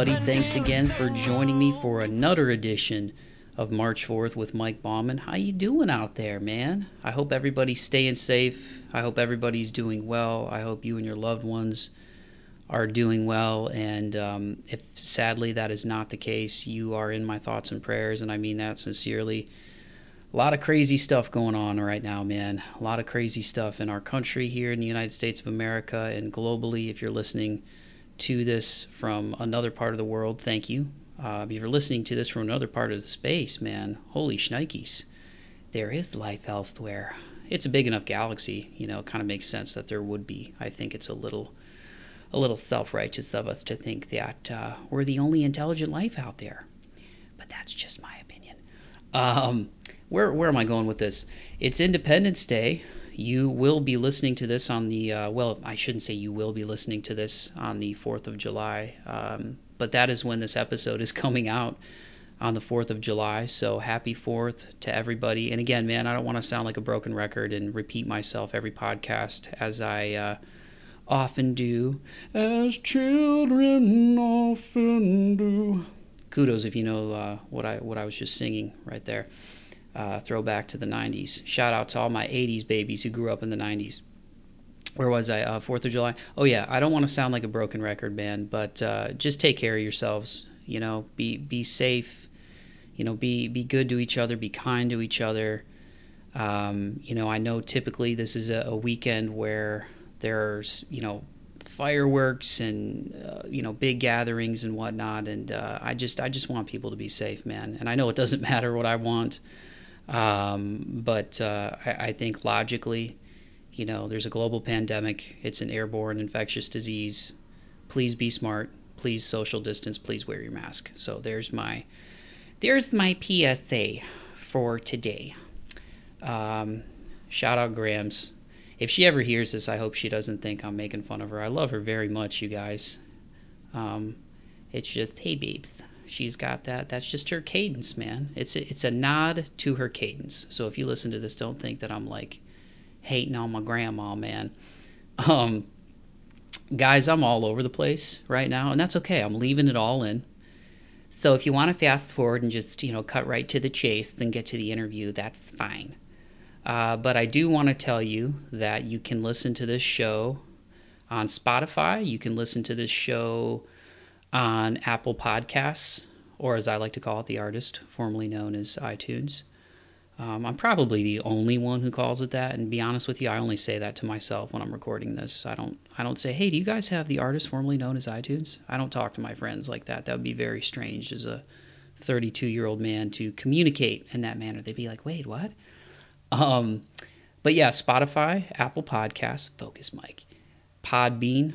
everybody. Thanks again for joining me for another edition of March Forth with Mike Bauman. How you doing out there, man? I hope everybody's staying safe. I hope everybody's doing well. I hope you and your loved ones are doing well. And um, if sadly that is not the case, you are in my thoughts and prayers, and I mean that sincerely. A lot of crazy stuff going on right now, man. A lot of crazy stuff in our country here in the United States of America and globally. If you're listening, to this from another part of the world, thank you. Uh, if you're listening to this from another part of the space, man, holy shnikes, there is life elsewhere. It's a big enough galaxy, you know. It kind of makes sense that there would be. I think it's a little, a little self-righteous of us to think that uh, we're the only intelligent life out there, but that's just my opinion. Um, where where am I going with this? It's Independence Day you will be listening to this on the uh, well i shouldn't say you will be listening to this on the 4th of july um, but that is when this episode is coming out on the 4th of july. So happy 4th to everybody. And again man i don't want to sound like a broken record and repeat myself every podcast as i uh, often do. As children often do. Kudos if you know uh, what i what i was just singing right there uh, throwback to the 90s. Shout out to all my 80s babies who grew up in the 90s. Where was I? Uh, Fourth of July. Oh yeah, I don't want to sound like a broken record, man, but uh, just take care of yourselves. You know, be be safe. You know, be be good to each other. Be kind to each other. Um, you know, I know typically this is a, a weekend where there's you know fireworks and uh, you know big gatherings and whatnot and uh, i just i just want people to be safe man and i know it doesn't matter what i want um, but uh, I, I, think logically, you know, there's a global pandemic. It's an airborne infectious disease. Please be smart. Please social distance. Please wear your mask. So there's my there's my PSA for today. Um, shout out Grams. If she ever hears this, I hope she doesn't think I'm making fun of her. I love her very much, you guys. Um, it's just, hey, babes she's got that. That's just her cadence, man. It's a, it's a nod to her cadence. So if you listen to this, don't think that I'm like hating on my grandma, man. Um, guys, I'm all over the place right now, and that's okay. I'm leaving it all in. So if you want to fast forward and just you know cut right to the chase, then get to the interview, that's fine. Uh, but I do want to tell you that you can listen to this show on Spotify. You can listen to this show on Apple Podcasts, or as I like to call it, the artist, formerly known as iTunes. Um, I'm probably the only one who calls it that, and be honest with you, I only say that to myself when I'm recording this. I don't, I don't say, "Hey, do you guys have the artist formerly known as iTunes?" I don't talk to my friends like that. That would be very strange as a 32 year old man to communicate in that manner. They'd be like, "Wait, what?" Um, but yeah, Spotify, Apple Podcasts, Focus Mike, Podbean,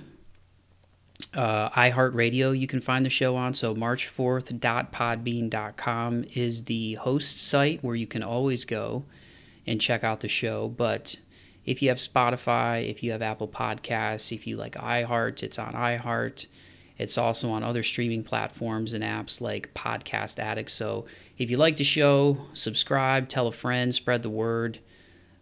uh, iHeartRadio, you can find the show on. So, march4th.podbean.com is the host site where you can always go and check out the show. But if you have Spotify, if you have Apple Podcasts, if you like iHeart, it's on iHeart. It's also on other streaming platforms and apps like Podcast Addict. So, if you like the show, subscribe, tell a friend, spread the word.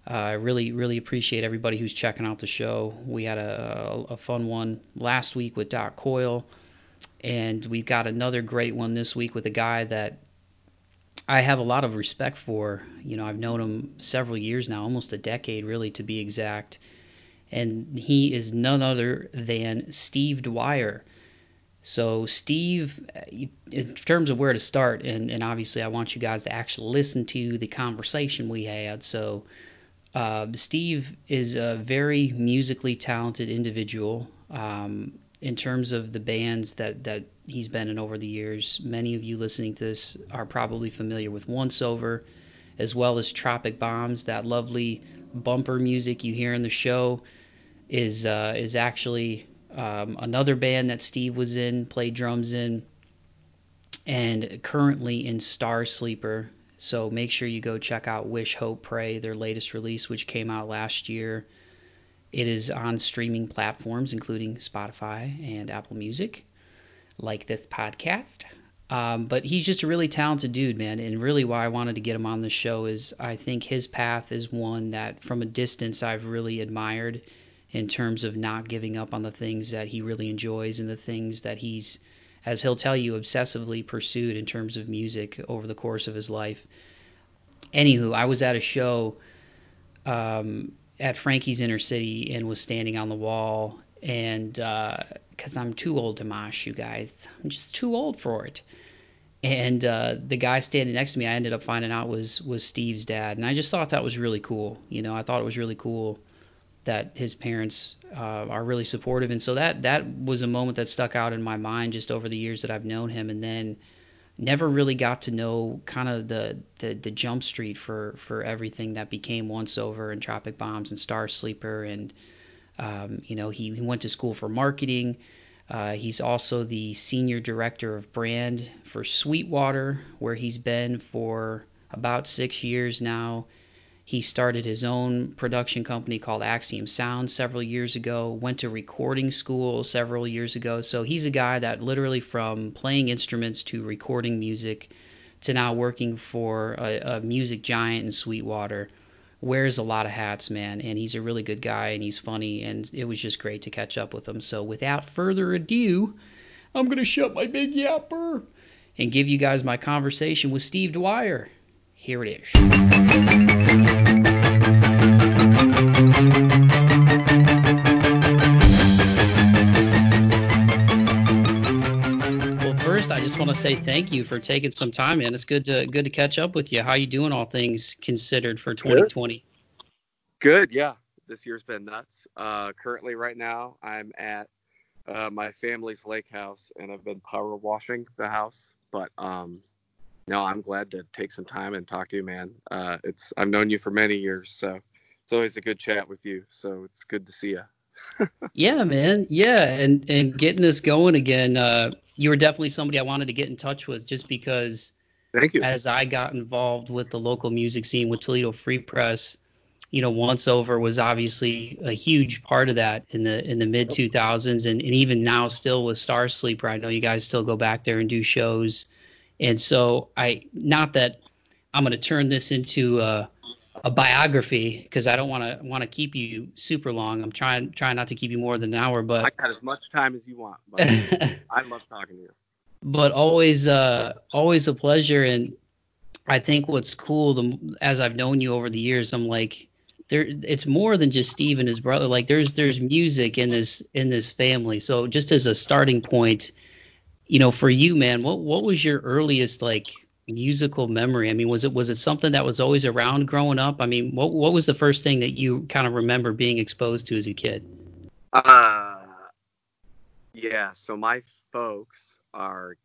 Uh, I really, really appreciate everybody who's checking out the show. We had a, a, fun one last week with Doc Coyle, and we've got another great one this week with a guy that I have a lot of respect for. You know, I've known him several years now, almost a decade, really, to be exact. And he is none other than Steve Dwyer. So, Steve, in terms of where to start, and, and obviously I want you guys to actually listen to the conversation we had. So, uh, Steve is a very musically talented individual. Um, in terms of the bands that, that he's been in over the years, many of you listening to this are probably familiar with OnceOver, as well as Tropic Bombs. That lovely bumper music you hear in the show is uh, is actually um, another band that Steve was in, played drums in, and currently in Starsleeper, so make sure you go check out Wish, Hope, Pray, their latest release, which came out last year. It is on streaming platforms, including Spotify and Apple Music, like this podcast. Um, but he's just a really talented dude, man. And really, why I wanted to get him on the show is I think his path is one that, from a distance, I've really admired in terms of not giving up on the things that he really enjoys and the things that he's as he'll tell you, obsessively pursued in terms of music over the course of his life. Anywho, I was at a show um, at Frankie's Inner City and was standing on the wall, and because uh, I'm too old to mosh, you guys, I'm just too old for it. And uh, the guy standing next to me, I ended up finding out was was Steve's dad, and I just thought that was really cool. You know, I thought it was really cool that his parents uh, are really supportive, and so that that was a moment that stuck out in my mind just over the years that I've known him, and then never really got to know kind of the, the the jump street for for everything that became OnceOver and tropic bombs and Starsleeper. And um, you know he, he went to school for marketing. Uh, he's also the senior director of brand for sweetwater where he's been for about six years now he started his own production company called Axiom Sound several years ago, went to recording school several years ago. So he's a guy that literally from playing instruments to recording music to now working for a, a music giant in Sweetwater wears a lot of hats, man, and he's a really good guy and he's funny and it was just great to catch up with him. So without further ado, I'm going to shut my big yapper and give you guys my conversation with Steve Dwyer. Here it is. First, I just want to say thank you for taking some time, man. It's good to good to catch up with you. How you doing, all things considered, for 2020? Good, yeah. This year's been nuts. Uh, currently, right now, I'm at uh, my family's lake house, and I've been power washing the house. But um, no, I'm glad to take some time and talk to you, man. Uh, it's I've known you for many years, so it's always a good chat with you. So it's good to see you. yeah, man. Yeah, and and getting this going again. Uh, you were definitely somebody I wanted to get in touch with, just because. Thank you. As I got involved with the local music scene with Toledo Free Press, you know, OnceOver was obviously a huge part of that in the in the mid two thousands, and, and even now still with Starsleeper. I know you guys still go back there and do shows, and so I not that I'm going to turn this into a, a biography because I don't want to want to keep you super long. I'm trying trying not to keep you more than an hour, but I got as much time as you want. I love talking to you. But always uh always a pleasure and I think what's cool the as I've known you over the years I'm like there it's more than just Steve and his brother like there's there's music in this in this family. So just as a starting point, you know, for you man, what what was your earliest like musical memory? I mean, was it was it something that was always around growing up? I mean, what what was the first thing that you kind of remember being exposed to as a kid? Uh yeah, so my folks are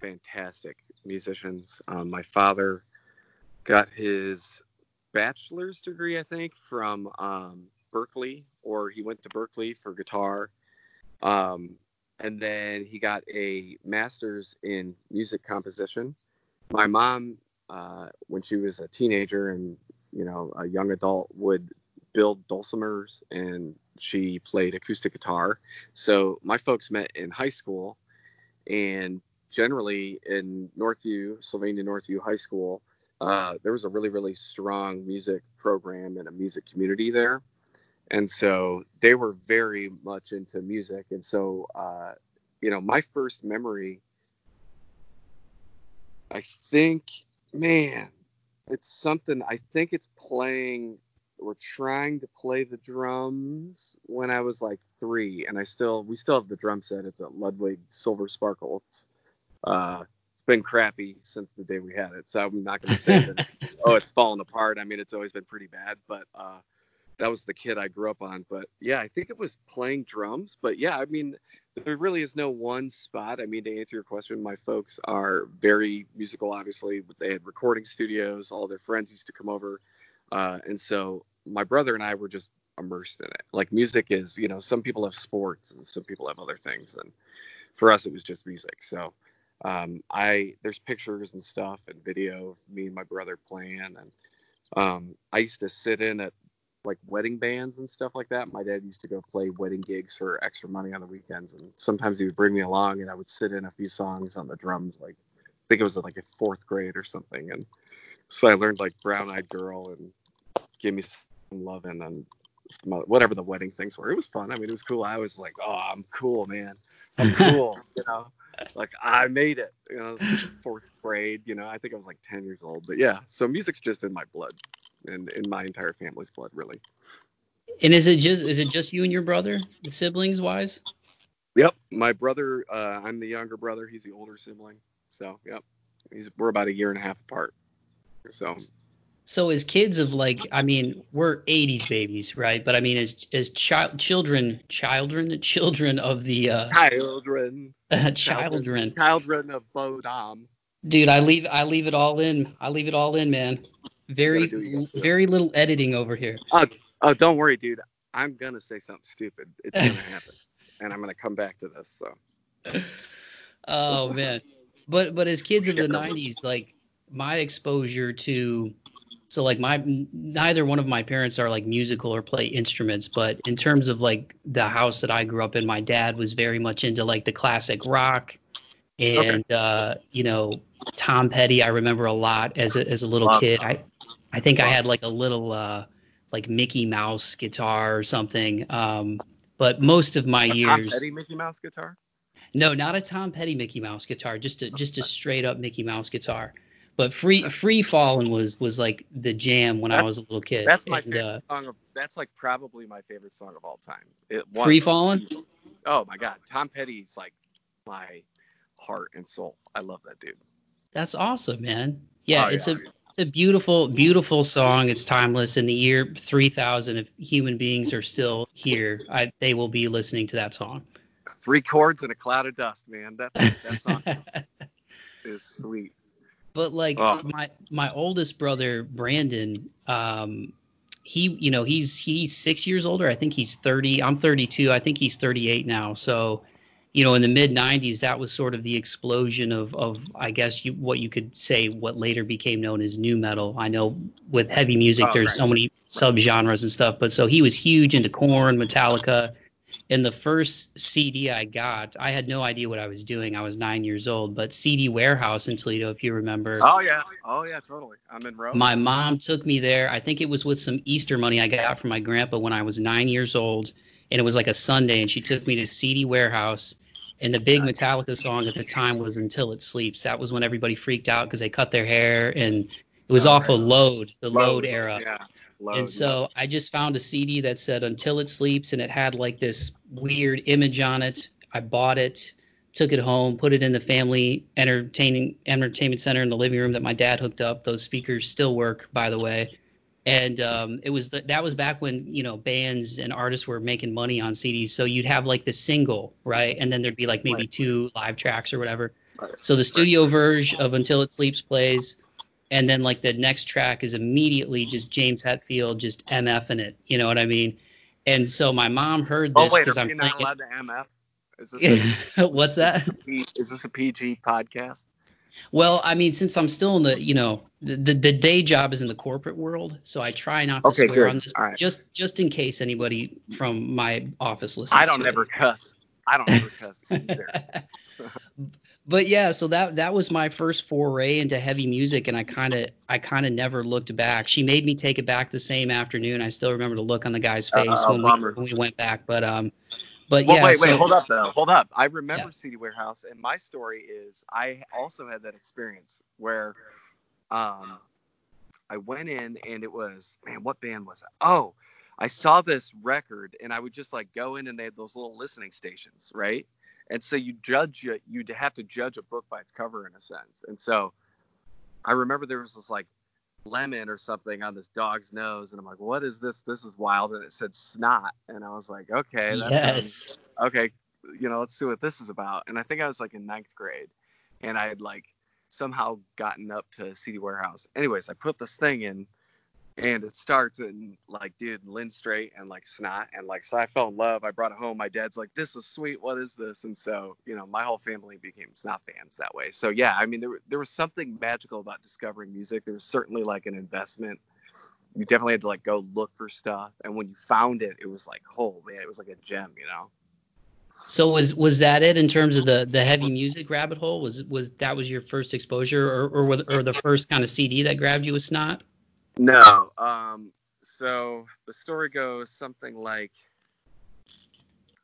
fantastic musicians. Um, my father got his bachelor's degree, I think, from um, Berklee, or he went to Berkeley for guitar. Um, and then he got a master's in music composition my mom, uh, when she was a teenager and you know a young adult, would build dulcimers and she played acoustic guitar. So my folks met in high school, and generally in Northview, Sylvania Northview High School, uh, there was a really really strong music program and a music community there, and so they were very much into music. And so, uh, you know, my first memory I think, man, it's something. I think it's playing. We're trying to play the drums when I was like three, and I still we still have the drum set. It's a Ludwig Silver Sparkle. It's, uh, it's been crappy since the day we had it, so I'm not going to say that. oh, it's fallen apart. I mean, it's always been pretty bad, but uh, that was the kid I grew up on. But yeah, I think it was playing drums. But yeah, I mean, there really is no one spot. I mean, to answer your question, my folks are very musical. Obviously, they had recording studios. All their friends used to come over, uh, and so my brother and I were just immersed in it. Like music is, you know, some people have sports and some people have other things, and for us, it was just music. So um, I there's pictures and stuff and video of me and my brother playing, and um, I used to sit in at like wedding bands and stuff like that. My dad used to go play wedding gigs for extra money on the weekends, and sometimes he would bring me along, and I would sit in a few songs on the drums. Like I think it was like a fourth grade or something, and so I learned like Brown Eyed Girl and Give Me Some Lovin' and whatever the wedding things were. It was fun. I mean, it was cool. I was like, oh, I'm cool, man. I'm cool, you know. like I made it. You know, fourth grade. You know, I think I was like ten years old. But yeah, so music's just in my blood, and in my entire family's blood, really. And is it just is it just you and your brother, siblings wise? Yep, my brother. Uh, I'm the younger brother. He's the older sibling. So yep, he's we're about a year and a half apart. So so as kids of like, I mean, we're '80s babies, right? But I mean, as as child children, children, children of the uh, children, children, children of Bodom. Dude, I leave I leave it all in. I leave it all in, man. Very very little editing over here. Oh, oh, don't worry, dude. I'm gonna say something stupid. It's gonna happen, and I'm gonna come back to this. So. Oh man, but but as kids of the '90s, like my exposure to so like my neither one of my parents are like musical or play instruments but in terms of like the house that i grew up in my dad was very much into like the classic rock and okay. uh you know tom petty i remember a lot as a, as a little kid i i think i had like a little uh like mickey mouse guitar or something um but most of my a years tom petty mickey mouse guitar no not a tom petty mickey mouse guitar just a just a straight up mickey mouse guitar but free free falling was was like the jam when that's, I was a little kid. That's my and, favorite uh, song. Of, that's like probably my favorite song of all time. It, free falling. Oh my god, Tom Petty's like my heart and soul. I love that dude. That's awesome, man. Yeah, oh, it's yeah, a it's a beautiful beautiful song. It's timeless. In the year three thousand, if human beings are still here, I, they will be listening to that song. Three chords and a cloud of dust, man. That that song is, is sweet. But like oh. my my oldest brother Brandon, um, he you know he's he's six years older. I think he's thirty. I'm thirty two. I think he's thirty eight now. So, you know, in the mid '90s, that was sort of the explosion of of I guess you what you could say what later became known as new metal. I know with heavy music, oh, there's right. so many subgenres and stuff. But so he was huge into Korn, Metallica And the first CD I got, I had no idea what I was doing. I was nine years old, but CD Warehouse in Toledo, if you remember. Oh yeah, oh yeah, totally. I'm in Rome. My mom took me there. I think it was with some Easter money I got from my grandpa when I was nine years old, and it was like a Sunday, and she took me to CD Warehouse. And the big Metallica song at the time was "Until It Sleeps." That was when everybody freaked out because they cut their hair, and it was oh, off of Load, the Load, Load era. Yeah. Load, and so load. I just found a CD that said "Until It Sleeps," and it had like this weird image on it. I bought it, took it home, put it in the family entertaining entertainment center in the living room that my dad hooked up. Those speakers still work, by the way. And um, it was the, that was back when you know bands and artists were making money on CDs. So you'd have like the single, right, and then there'd be like maybe right. two live tracks or whatever. Right. So the studio right. version of "Until It Sleeps" plays and then like the next track is immediately just James Hetfield just MF in it. You know what I mean? And so my mom heard this because oh, I'm not allowed it. to MF. Is this a, What's that? Is this a PG podcast? Well, I mean, since I'm still in the, you know, the, the, the day job is in the corporate world, so I try not to okay, swear good. on this, right. just just in case anybody from my office listens. I don't ever it. cuss. I don't ever cuss either. but yeah, so that that was my first foray into heavy music, and I kind of I kind of never looked back. She made me take it back the same afternoon. I still remember the look on the guy's face uh, when, we, when we went back. But um, but well, yeah. Wait, wait, hold up though. Hold up. I remember yeah. CD Warehouse, and my story is I also had that experience where, um, I went in and it was man, what band was it? Oh, I saw this record, and I would just like go in, and they had those little listening stations, right? and so you judge it you'd have to judge a book by its cover in a sense and so i remember there was this like lemon or something on this dog's nose and i'm like what is this? This is wild and it said snot and i was like okay yes sounds, okay you know let's see what this is about and i think i was like in ninth grade and i had like somehow gotten up to cd warehouse. Anyways i put this thing in and it starts and like dude Lynn Strait and like snot and like so i fell in love i brought it home my dad's like this is sweet what is this? And so you know my whole family became snot fans that way. So yeah i mean there, there was something magical about discovering music there was certainly like an investment. You definitely had to like go look for stuff and when you found it it was like oh man it was like a gem you know? So was was that it in terms of the the heavy music rabbit hole? Was was that was your first exposure or or, or the first kind of cd that grabbed you with snot no. Um, so the story goes something like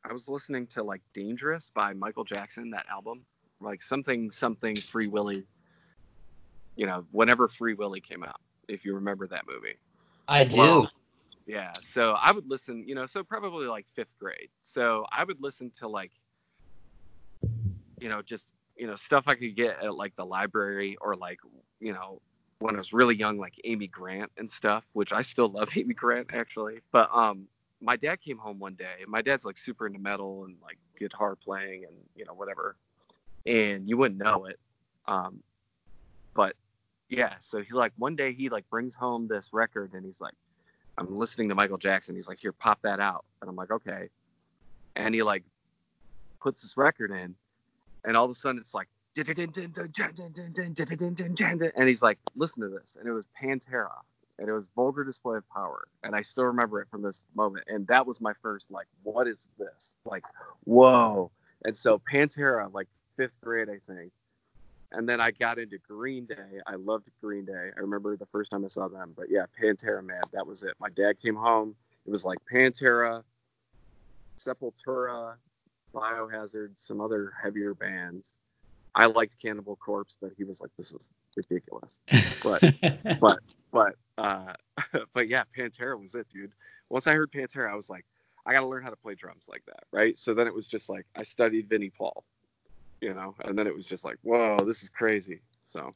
I was listening to like Dangerous by Michael Jackson, that album. like something something Free Willy. You know, whenever Free Willy came out, if you remember that movie. I do. Yeah. So I would listen, you know, so probably like fifth grade. So I would listen to like, you know, just, you know, stuff I could get at like the library or like, you know, when I was really young, like Amy Grant and stuff, which I still love Amy Grant actually. But um my dad came home one day. My dad's like super into metal and like guitar playing and you know whatever, and you wouldn't know it. Um, but yeah, so he like one day he like brings home this record and he's like, I'm listening to Michael Jackson. He's like, here, pop that out, and I'm like, okay, and he like puts this record in, and all of a sudden it's like. And he's like, listen to this. And it was Pantera and it was vulgar display of power and i still remember it from this moment and that was my first like what is this? Like whoa. And so pantera like fifth grade i think. And then i got into green day. I loved green day. I remember the first time i saw them but yeah pantera man that was it. My dad came home. It was like pantera sepultura biohazard some other heavier bands I liked Cannibal Corpse, but he was like, "This is ridiculous." But but but uh, but yeah, Pantera was it, dude. Once I heard Pantera, I was like, I got to learn how to play drums like that, right? So then it was just like I studied Vinnie Paul, you know, and then it was just like, whoa, this is crazy. So.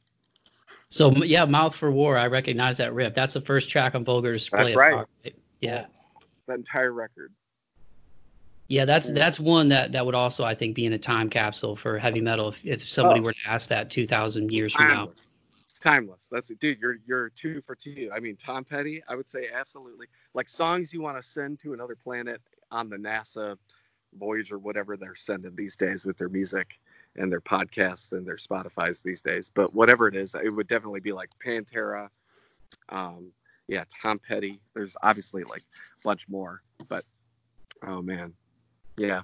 So yeah, Mouth for War. I recognize that rip. That's the first track on Vulgar Display. That's right. right. Yeah. That entire record. Yeah, that's that's one that that would also I think be in a time capsule for heavy metal if, if somebody oh. were to ask that two thousand years from now. It's timeless. That's it, dude. You're you're two for two. I mean, Tom Petty. I would say absolutely like songs you want to send to another planet on the NASA Voyager, whatever they're sending these days with their music and their podcasts and their Spotify's these days. But whatever it is, it would definitely be like Pantera. Um, yeah, Tom Petty. There's obviously like a bunch more, but oh man, yeah,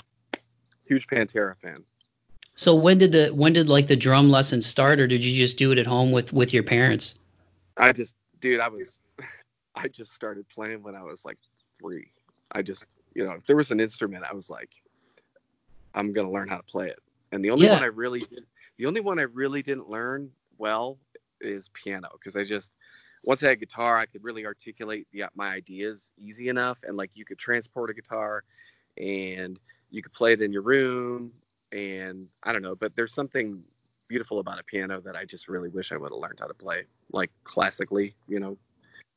huge Pantera fan. So when did the when did like the drum lesson start, or did you just do it at home with with your parents? I just, dude, I was, I just started playing when I was like three. I just, you know, if there was an instrument, I was like, I'm gonna learn how to play it. And the only yeah. one I really, the only one I really didn't learn well is piano because I just once I had guitar, I could really articulate the, my ideas easy enough, and like you could transport a guitar and you could play it in your room and I don't know, but there's something beautiful about a piano that I just really wish I would have learned how to play like classically, you know.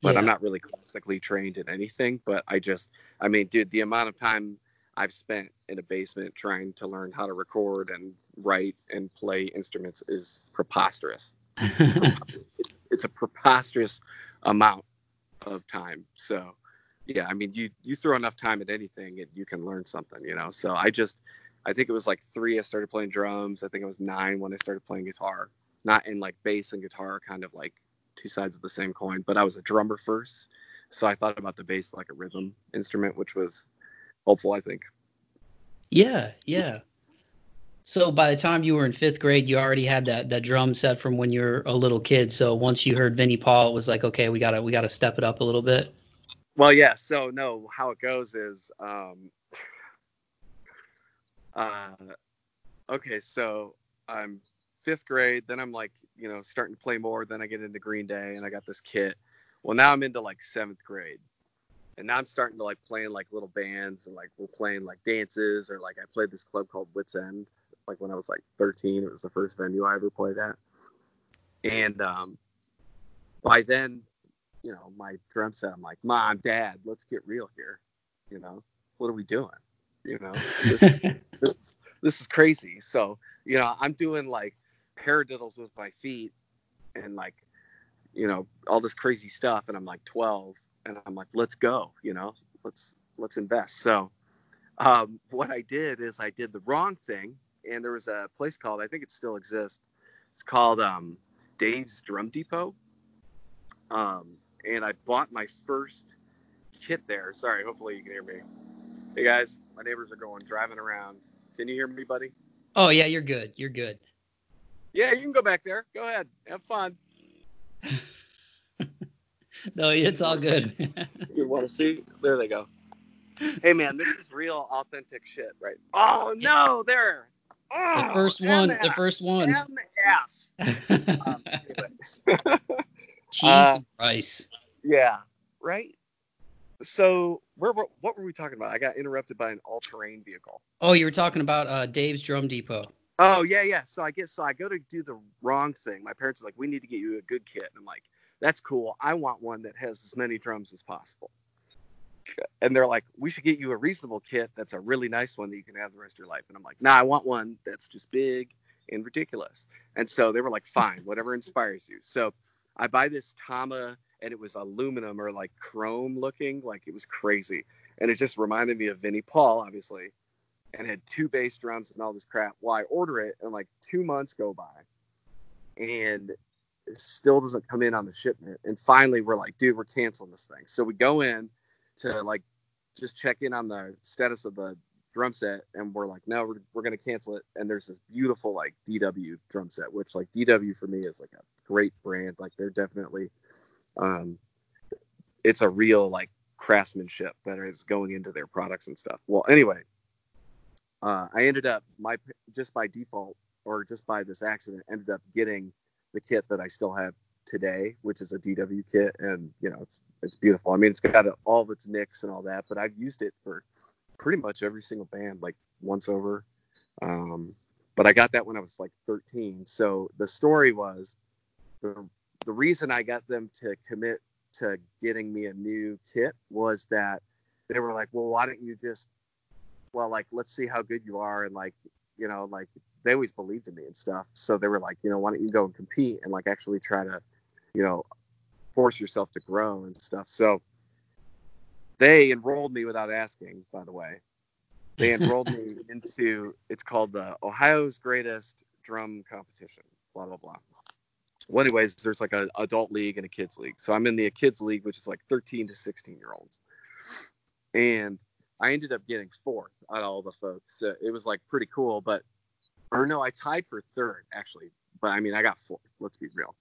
But yeah. I'm not really classically trained in anything, but I just I mean, dude, the amount of time I've spent in a basement trying to learn how to record and write and play instruments is preposterous. it's a preposterous amount of time. So, yeah, I mean, you you throw enough time at anything and you can learn something, you know. So I just I think it was like three I started playing drums. I think it was nine when I started playing guitar. Not in like bass and guitar, kind of like two sides of the same coin. But I was a drummer first, so I thought about the bass like a rhythm instrument, which was helpful, I think. Yeah, yeah. So by the time you were in fifth grade, you already had that that drum set from when you were a little kid. So once you heard Vinnie Paul, it was like, okay, we gotta we gotta step it up a little bit. Well, yeah. So no, how it goes is um, uh, okay, so I'm fifth grade. Then I'm like, you know, starting to play more. Then I get into Green Day, and I got this kit. Well, now I'm into like seventh grade, and now I'm starting to like playing like little bands, and like we're playing like dances, or like I played this club called Wits End, like when I was like 13. It was the first venue I ever played at, and um, by then, you know, my drum set. I'm like, Mom, Dad, let's get real here. You know, what are we doing? You know, this, this, this is crazy. So, you know, I'm doing like paradiddles with my feet and like, you know, all this crazy stuff. And I'm like 12 and I'm like, let's go, you know, let's, let's invest. So, um, what I did is I did the wrong thing. And there was a place called, I think it still exists. It's called um, Dave's Drum Depot. Um, and I bought my first kit there. Sorry, hopefully you can hear me. Hey guys, my neighbors are going driving around. Can you hear me, buddy? Oh yeah, you're good. You're good. Yeah, you can go back there. Go ahead. Have fun. no, it's all good. you want to see? There they go. Hey man, this is real authentic shit, right? Oh no, there. Oh, the first one. MF, The first one. MF. Um, anyways. Cheese uh, and rice. yeah, right. So where, were what were we talking about? I got interrupted by an all-terrain vehicle. Oh, you were talking about uh, Dave's Drum Depot. Oh yeah, yeah. So I guess so. I go to do the wrong thing. My parents are like, "We need to get you a good kit." And I'm like, "That's cool. I want one that has as many drums as possible." And they're like, "We should get you a reasonable kit that's a really nice one that you can have the rest of your life." And I'm like, "Nah, I want one that's just big and ridiculous." And so they were like, "Fine, whatever inspires you." So I buy this Tama, and it was aluminum or like chrome looking, like it was crazy, and it just reminded me of Vinnie Paul, obviously and had two bass drums and all this crap. Well, I order it and like two months go by and it still doesn't come in on the shipment. And finally we're like, dude, we're canceling this thing. So we go in to like just check in on the status of the drum set and we're like, no, we're, we're to cancel it. And there's this beautiful like DW drum set, which like DW for me is like a great brand. Like they're definitely, um, it's a real like craftsmanship that is going into their products and stuff. Well, anyway, uh, I ended up my just by default or just by this accident ended up getting the kit that I still have today, which is a DW kit, and you know it's it's beautiful. I mean, it's got all of its nicks and all that, but I've used it for pretty much every single band, like OnceOver. Um, but I got that when I was like 13. So the story was the the reason I got them to commit to getting me a new kit was that they were like, well, why don't you just well, like, let's see how good you are. And like, you know, like they always believed in me and stuff. So they were like, you know, why don't you go and compete and like actually try to, you know, force yourself to grow and stuff. So they enrolled me without asking, by the way. They enrolled me into it's called the Ohio's Greatest Drum Competition, blah blah blah. Well, anyways, there's like an adult league and a kids league. So I'm in the kids league, which is like 13 to 16 year olds. And I ended up getting fourth out of all the folks. So it was like pretty cool, but or no, I tied for third actually. But I mean, I got fourth. Let's be real.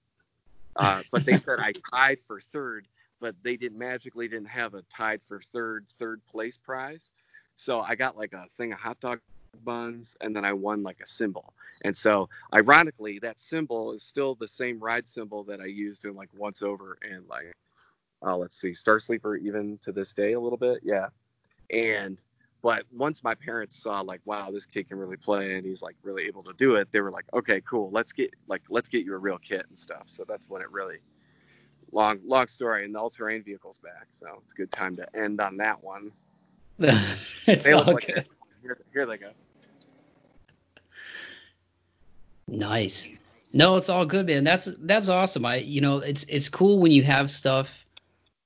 Uh, but they said I tied for third, but they didn't magically didn't have a tied for third third place prize. So I got like a thing of hot dog buns, and then I won like a cymbal. And so, ironically, that cymbal is still the same ride cymbal that I used in like OnceOver and like, uh, let's see, Starsleeper even to this day a little bit. Yeah. And but once my parents saw like, wow, this kid can really play and he's like really able to do it, they were like, okay, cool, let's get like let's get you a real kit and stuff. So that's when it really long long story and the all terrain vehicle's back. So it's a good time to end on that one. it's They all look like good. they're- here, here they go. Nice. No, it's all good, man. That's that's awesome. I you know, it's it's cool when you have stuff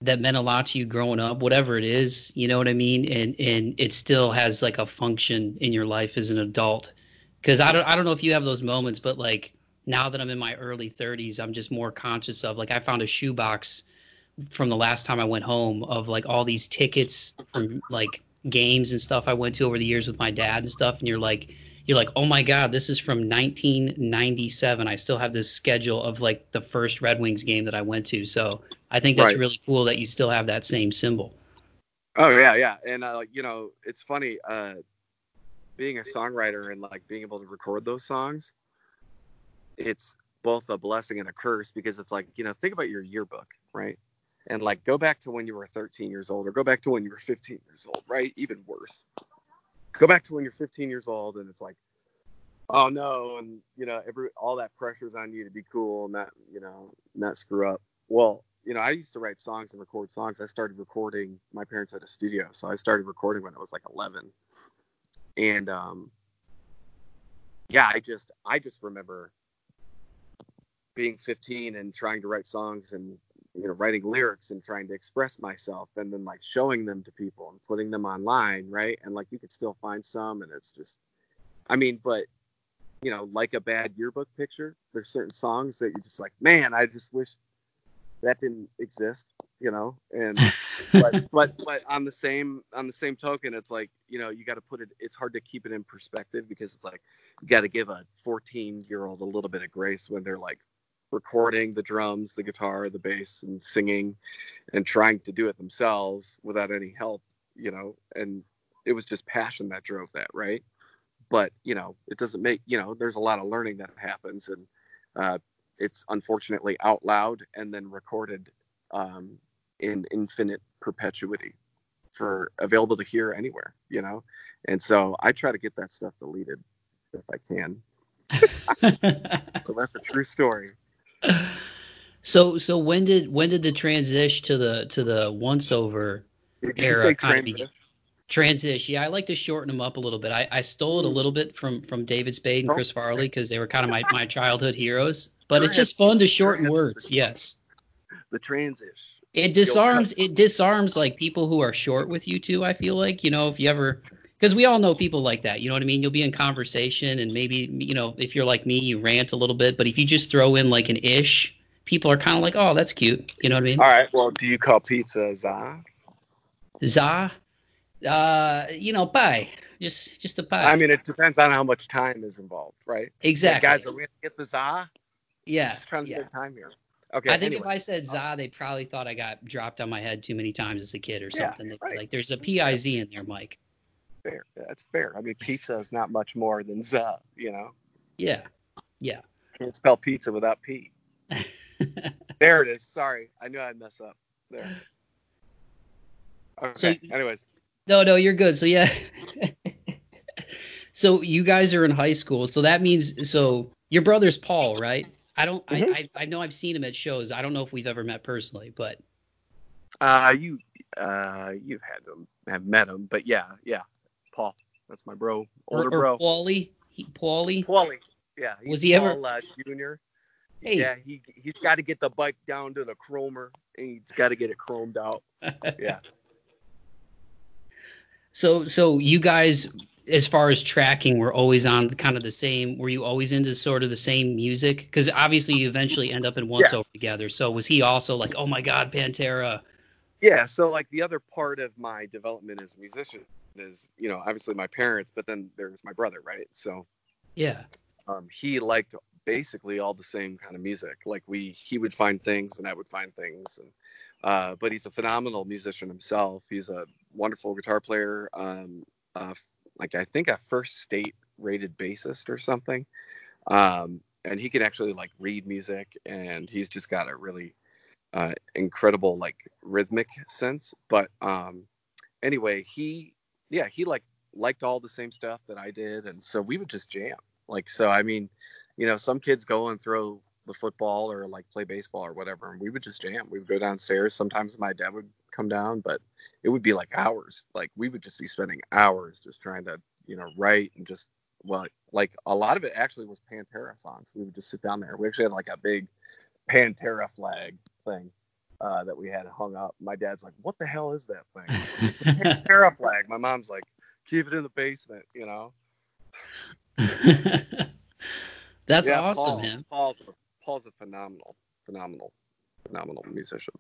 that meant a lot to you growing up, whatever it is, you know what I mean? And and it still has like a function in your life as an adult. Cuz I don't I don't know if you have those moments, but like now that I'm in my early 30s, I'm just more conscious of like I found a shoebox from the last time I went home of like all these tickets from like games and stuff I went to over the years with my dad and stuff and you're like you're like, oh my god, this is from 1997. I still have this schedule of like the first Red Wings game that I went to. So I think that's Right. really cool that you still have that same cymbal. Oh yeah, yeah, and uh, you know, it's funny uh, being a songwriter and like being able to record those songs. It's both a blessing and a curse because it's like you know, think about your yearbook, right? And like go back to when you were 13 years old, or go back to when you were 15 years old, right? Even worse, go back to when you're 15 years old, and it's like, oh no, and you know, every all that pressure's on you to be cool, and not you know, not screw up. Well, you know, I used to write songs and record songs. I started recording. My parents had a studio, so I started recording when I was like 11. And um, yeah, I just I just remember being 15 and trying to write songs and you know writing lyrics and trying to express myself and then like showing them to people and putting them online, right? And like you could still find some, and it's just, I mean, but you know, like a bad yearbook picture, there's certain songs that you're just like, man, I just wish that didn't exist, you know, and but but but on the same on the same token, it's like you know you got to put it. It's hard to keep it in perspective because it's like you got to give a 14 year old a little bit of grace when they're like recording the drums, the guitar, the bass, and singing, and trying to do it themselves without any help, you know. And it was just passion that drove that, right? but you know, it doesn't make you know. There's a lot of learning that happens, and uh, it's unfortunately out loud and then recorded um, in infinite perpetuity for available to hear anywhere. You know, and so I try to get that stuff deleted if I can. so that's a true story. So so when did when did the transition to the to the OnceOver era kind of transition? begin? Transition. Yeah, I like to shorten them up a little bit. I, I stole it a Hmm. little bit from from David Spade and Oh. Chris Farley because they were kind of my, my childhood heroes. But it's just fun to shorten words. Yes. The transition. It disarms it disarms like people who are short with you too, I feel like. You know, if you ever because we all know people like that. You know what I mean? You'll be in conversation and maybe, you know, if you're like me, you rant a little bit, but if you just throw in like an ish, people are kind of like, "Oh, that's cute." You know what I mean? All right. Well, do you call pizza za? Za, uh, you know, pie, just just a pie. I mean, it depends on how much time is involved, right? Like, exactly. guys, are we gonna get the za? yeah, Just trying to yeah. save time here. Okay. I think anyway. if I said za, they probably thought I got dropped on my head too many times as a kid or something. They'd right. like, "There's a piz in there, Mike." Fair. That's fair. I mean, pizza is not much more than za. You know, Yeah, Yeah. can't spell pizza without p. There it is. Sorry, I knew I'd mess up. There. Okay. So- anyways, No, no, you're good. So yeah. so you guys are in high school. So that means so your brother's Paul, right? I don't Mhm. I, I I know I've seen him at shows. I don't know if we've ever met personally, but uh, you, uh, you've had him have met him, but yeah, yeah, Paul, that's my bro, older or bro. Paulie. He, Paulie. Paulie. Yeah. Was he ever- Paul, uh, Junior? Hey. Yeah, he he's got to get the bike down to the chromer, and he's got to get it chromed out. Yeah. So so you guys as far as tracking were always on kind of the same were you always into sort of the same music because obviously you eventually end up in once Yeah. over together so was he also like oh my god pantera Yeah. So like the other part of my development as a musician is, you know, obviously my parents, but then there's my brother, right? So yeah um, he liked basically all the same kind of music. Like we, he would find things and I would find things. And uh, but he's a phenomenal musician himself. He's a wonderful guitar player. Um, uh, like I think a first state rated bassist or something. Um, and he can actually like read music, and he's just got a really uh, incredible like rhythmic sense. But um, anyway, he yeah he like liked all the same stuff that I did, and so we would just jam. Like so, I mean, you know, some kids go and throw the football or like play baseball or whatever, and we would just jam. We would go downstairs. Sometimes my dad would come down, but it would be like hours. Like we would just be spending hours just trying to, you know, write and just well, like a lot of it actually was Pantera songs. We would just sit down there. We actually had like a big Pantera flag thing uh, that we had hung up. My dad's like, "What the hell is that thing?" It's a Pantera flag. My mom's like, "Keep it in the basement," you know. that's Yeah, awesome Paul, man Paul's a, Paul's a phenomenal, phenomenal, phenomenal musician.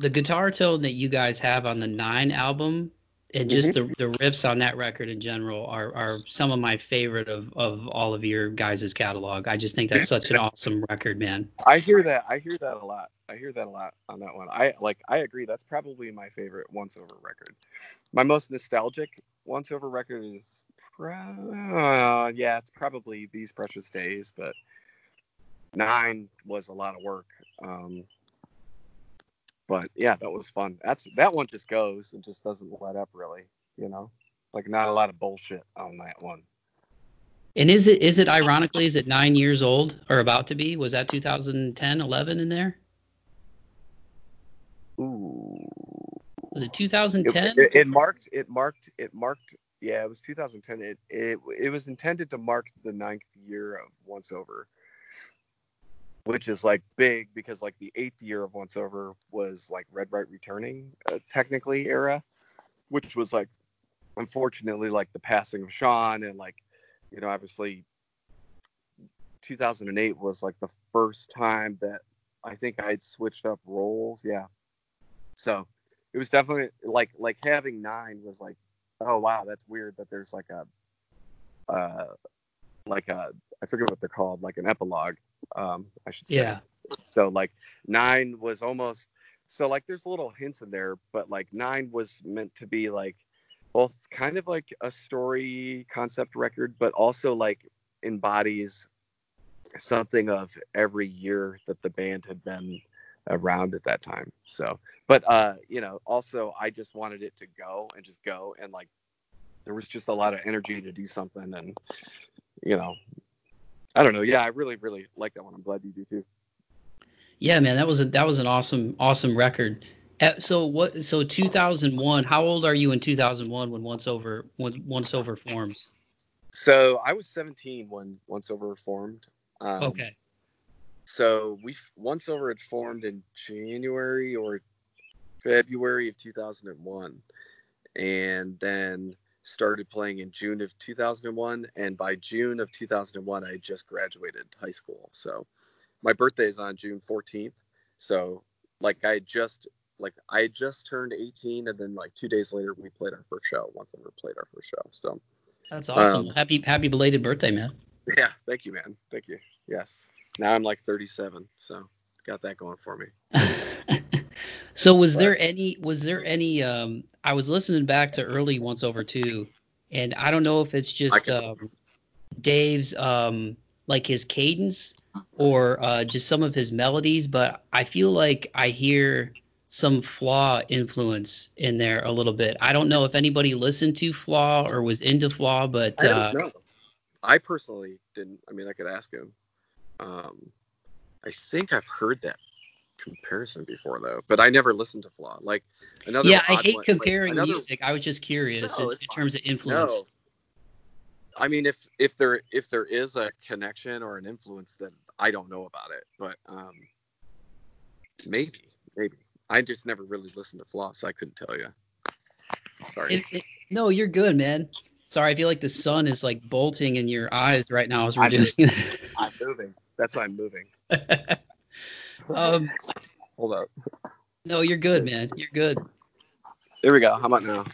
the guitar tone that you guys have on the nine album and just Mm-hmm. the, the riffs on that record in general are, are some of my favorite of, of all of your guys' catalog. I just think that's such an awesome record, man. I hear that. I hear that a lot. I hear that a lot on that one. I like. I agree. That's probably my favorite OnceOver record. My most nostalgic OnceOver record is, uh, yeah, it's probably these precious days. But nine was a lot of work. Um, but yeah, that was fun. That's that one just goes and just doesn't let up really. You know, like not a lot of bullshit on that one. And is it is it ironically is it nine years old or about to be? Was that 2010, 11 in there? Ooh. Was it It, 2010? it, it marked it marked it marked yeah it was 2010 it, it it was intended to mark the ninth year of OnceOver which is like big because like the eighth year of OnceOver was like red right returning uh, technically era which was like unfortunately like the passing of sean and like you know obviously 2008 was like the first time that i think i'd switched up roles yeah. So it was definitely like like having nine was like oh wow that's weird that there's like a uh like a i forget what they're called like an epilogue um i should say Yeah. so like nine was almost so like there's little hints in there but like nine was meant to be like both kind of like a story concept record, but also like embodies something of every year that the band had been around at that time. So, but uh, you know, also I just wanted it to go and just go and like there was just a lot of energy to do something and you know, I don't know. Yeah, I really really like that one. I'm glad you do too. Yeah, man, that was a that was an awesome awesome record. Uh, so what? So 2001. How old are you in 2001 when OnceOver when OnceOver forms? So I was 17 when OnceOver formed. Um, okay. So we OnceOver had formed in January or February of 2001, and then started playing in June of 2001. And by June of 2001, I just graduated high school. So my birthday is on June 14th. So like I just like I just turned 18, and then like two days later we played our first show. OnceOver played our first show. So that's awesome. Um, happy happy belated birthday, man. Yeah, thank you, man. Thank you. Yes. Now I'm like 37, so got that going for me. so was there any was there any um I was listening back to early OnceOver two and I don't know if it's just um Dave's um like his cadence or uh just some of his melodies, but I feel like I hear some flaw influence in there a little bit. I don't know if anybody listened to flaw or was into flaw, but I uh, I personally didn't. I mean, I could ask him. Um, I think I've heard that comparison before though, but I never listened to Flaw. Like another. Yeah, I hate one, comparing like, another, music. I was just curious no, in, in terms of influence. No. I mean, if if there if there is a connection or an influence, then I don't know about it. But um, maybe, maybe I just never really listened to Flaw, so I couldn't tell you. Sorry. It, it, no, you're good, man. Sorry, I feel like the sun is like bolting in your eyes right now as we're I'm doing. I'm moving. That's why I'm moving. um, Hold up. No, you're good, man. You're good. There we go. How about now?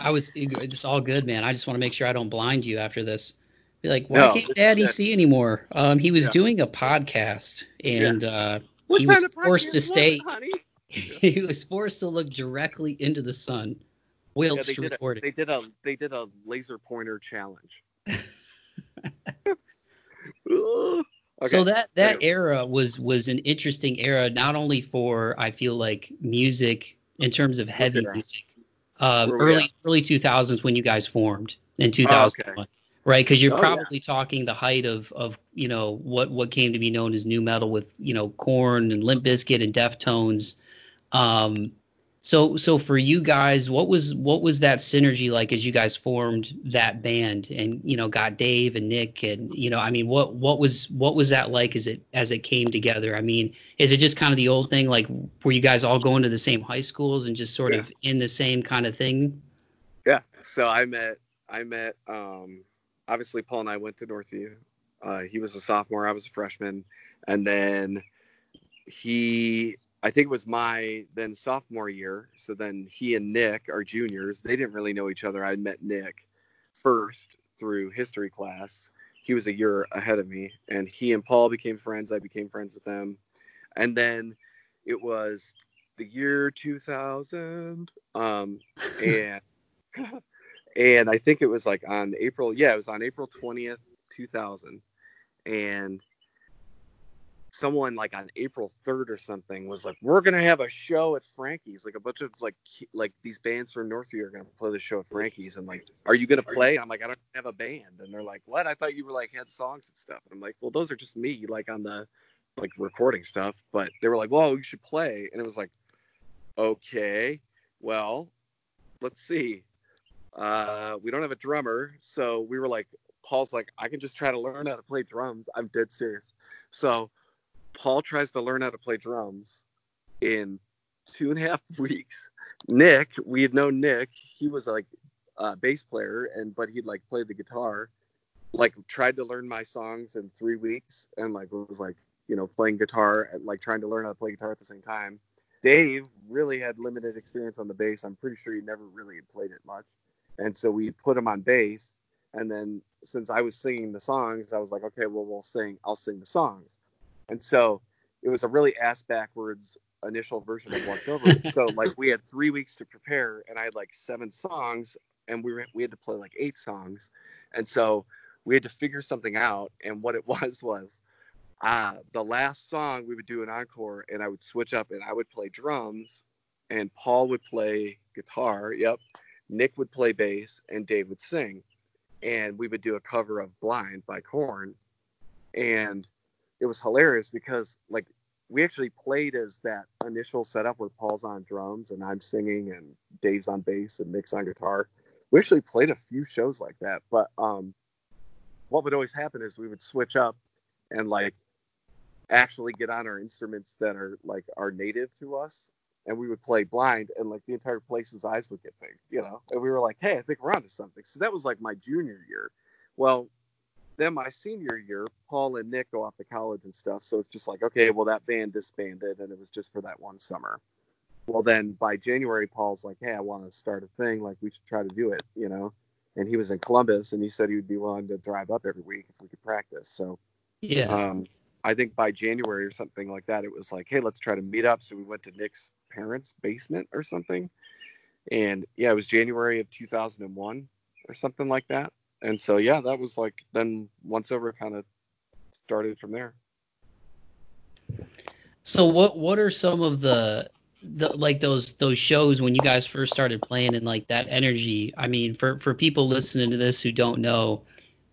I was. It's all good, man. I just want to make sure I don't blind you after this. Be like, why no, can't Daddy see anymore? Um, he was yeah. doing a podcast, and yeah. uh, he was forced to stay. he was forced to look directly into the sun whilst yeah, they recording. Did a, they did a they did a laser pointer challenge. Okay. So that that era was was an interesting era, not only for I feel like music in terms of heavy music, um, early early two thousands when you guys formed in two thousand one, oh, okay. right? Because you're oh, probably yeah. talking the height of of you know what what came to be known as nu metal with you know Korn and Limp Bizkit and Deftones. Um, so so for you guys, what was what was that synergy like as you guys formed that band and you know got Dave and Nick and you know I mean what what was what was that like as it as it came together? I mean, is it just kind of the old thing like were you guys all going to the same high schools and just sort yeah. of in the same kind of thing? Yeah. So I met I met um obviously Paul and I went to Northview. Uh, he was a sophomore, I was a freshman, and then he I think it was my then sophomore year. So then he and Nick are juniors. They didn't really know each other. I met Nick first through history class. He was a year ahead of me, and he and Paul became friends. I became friends with them, and then it was the year 2000, um, and and I think it was like on April. Yeah, it was on April 20th, 2000, and someone like on April 3rd or something was like, "We're gonna have a show at Frankie's." Like a bunch of like like these bands from Northview are gonna play the show at Frankie's, and like, "Are you gonna play?" I'm like, "I don't have a band," and they're like, "What?" I thought you were like had songs and stuff. And I'm like, "Well, those are just me, like on the like recording stuff." But they were like, "Well, you should play," and it was like, "Okay, well, let's see." Uh, we don't have a drummer, so we were like, Paul's like, I can just try to learn how to play drums. I'm dead serious. So Paul tries to learn how to play drums in two and a half weeks. Nick, we had known Nick. He was like a bass player, and but he'd like played the guitar. Like tried to learn my songs in three weeks, and like was like you know playing guitar and like trying to learn how to play guitar at the same time. Dave really had limited experience on the bass. I'm pretty sure he never really played it much, and so we put him on bass. And then since I was singing the songs, I was like, okay, well we'll sing. I'll sing the songs. And so it was a really ass backwards initial version of OnceOver. so like we had three weeks to prepare, and I had like seven songs and we were, we had to play like eight songs, and so we had to figure something out. And what it was was uh, the last song we would do an encore, and I would switch up, and I would play drums, and Paul would play guitar. Yep, Nick would play bass, and Dave would sing, and we would do a cover of "Blind" by Korn, and it was hilarious because like we actually played as that initial setup where Paul's on drums and I'm singing and Dave's on bass and Nick's on guitar. We actually played a few shows like that, but um, what would always happen is we would switch up and like actually get on our instruments that are like are native to us and we would play blind and like the entire place's eyes would get big you know? And we were like hey i think we're onto something. So that was like my junior year. Well then my senior year, Paul and Nick go off to college and stuff. So it's just like, okay, well, that band disbanded and it was just for that one summer. Well, then by January, Paul's like, hey, I want to start a thing. Like, we should try to do it, you know? And he was in Columbus and he said he would be willing to drive up every week if we could practice. So, yeah. Um, I think by January or something like that, it was like, hey, let's try to meet up. So we went to Nick's parents' basement or something. And yeah, it was January of 2001 or something like that and so yeah, that was like then OnceOver kind of started from there. So what what are some of the the like those those shows when you guys first started playing and like that energy? I mean, for for people listening to this who don't know,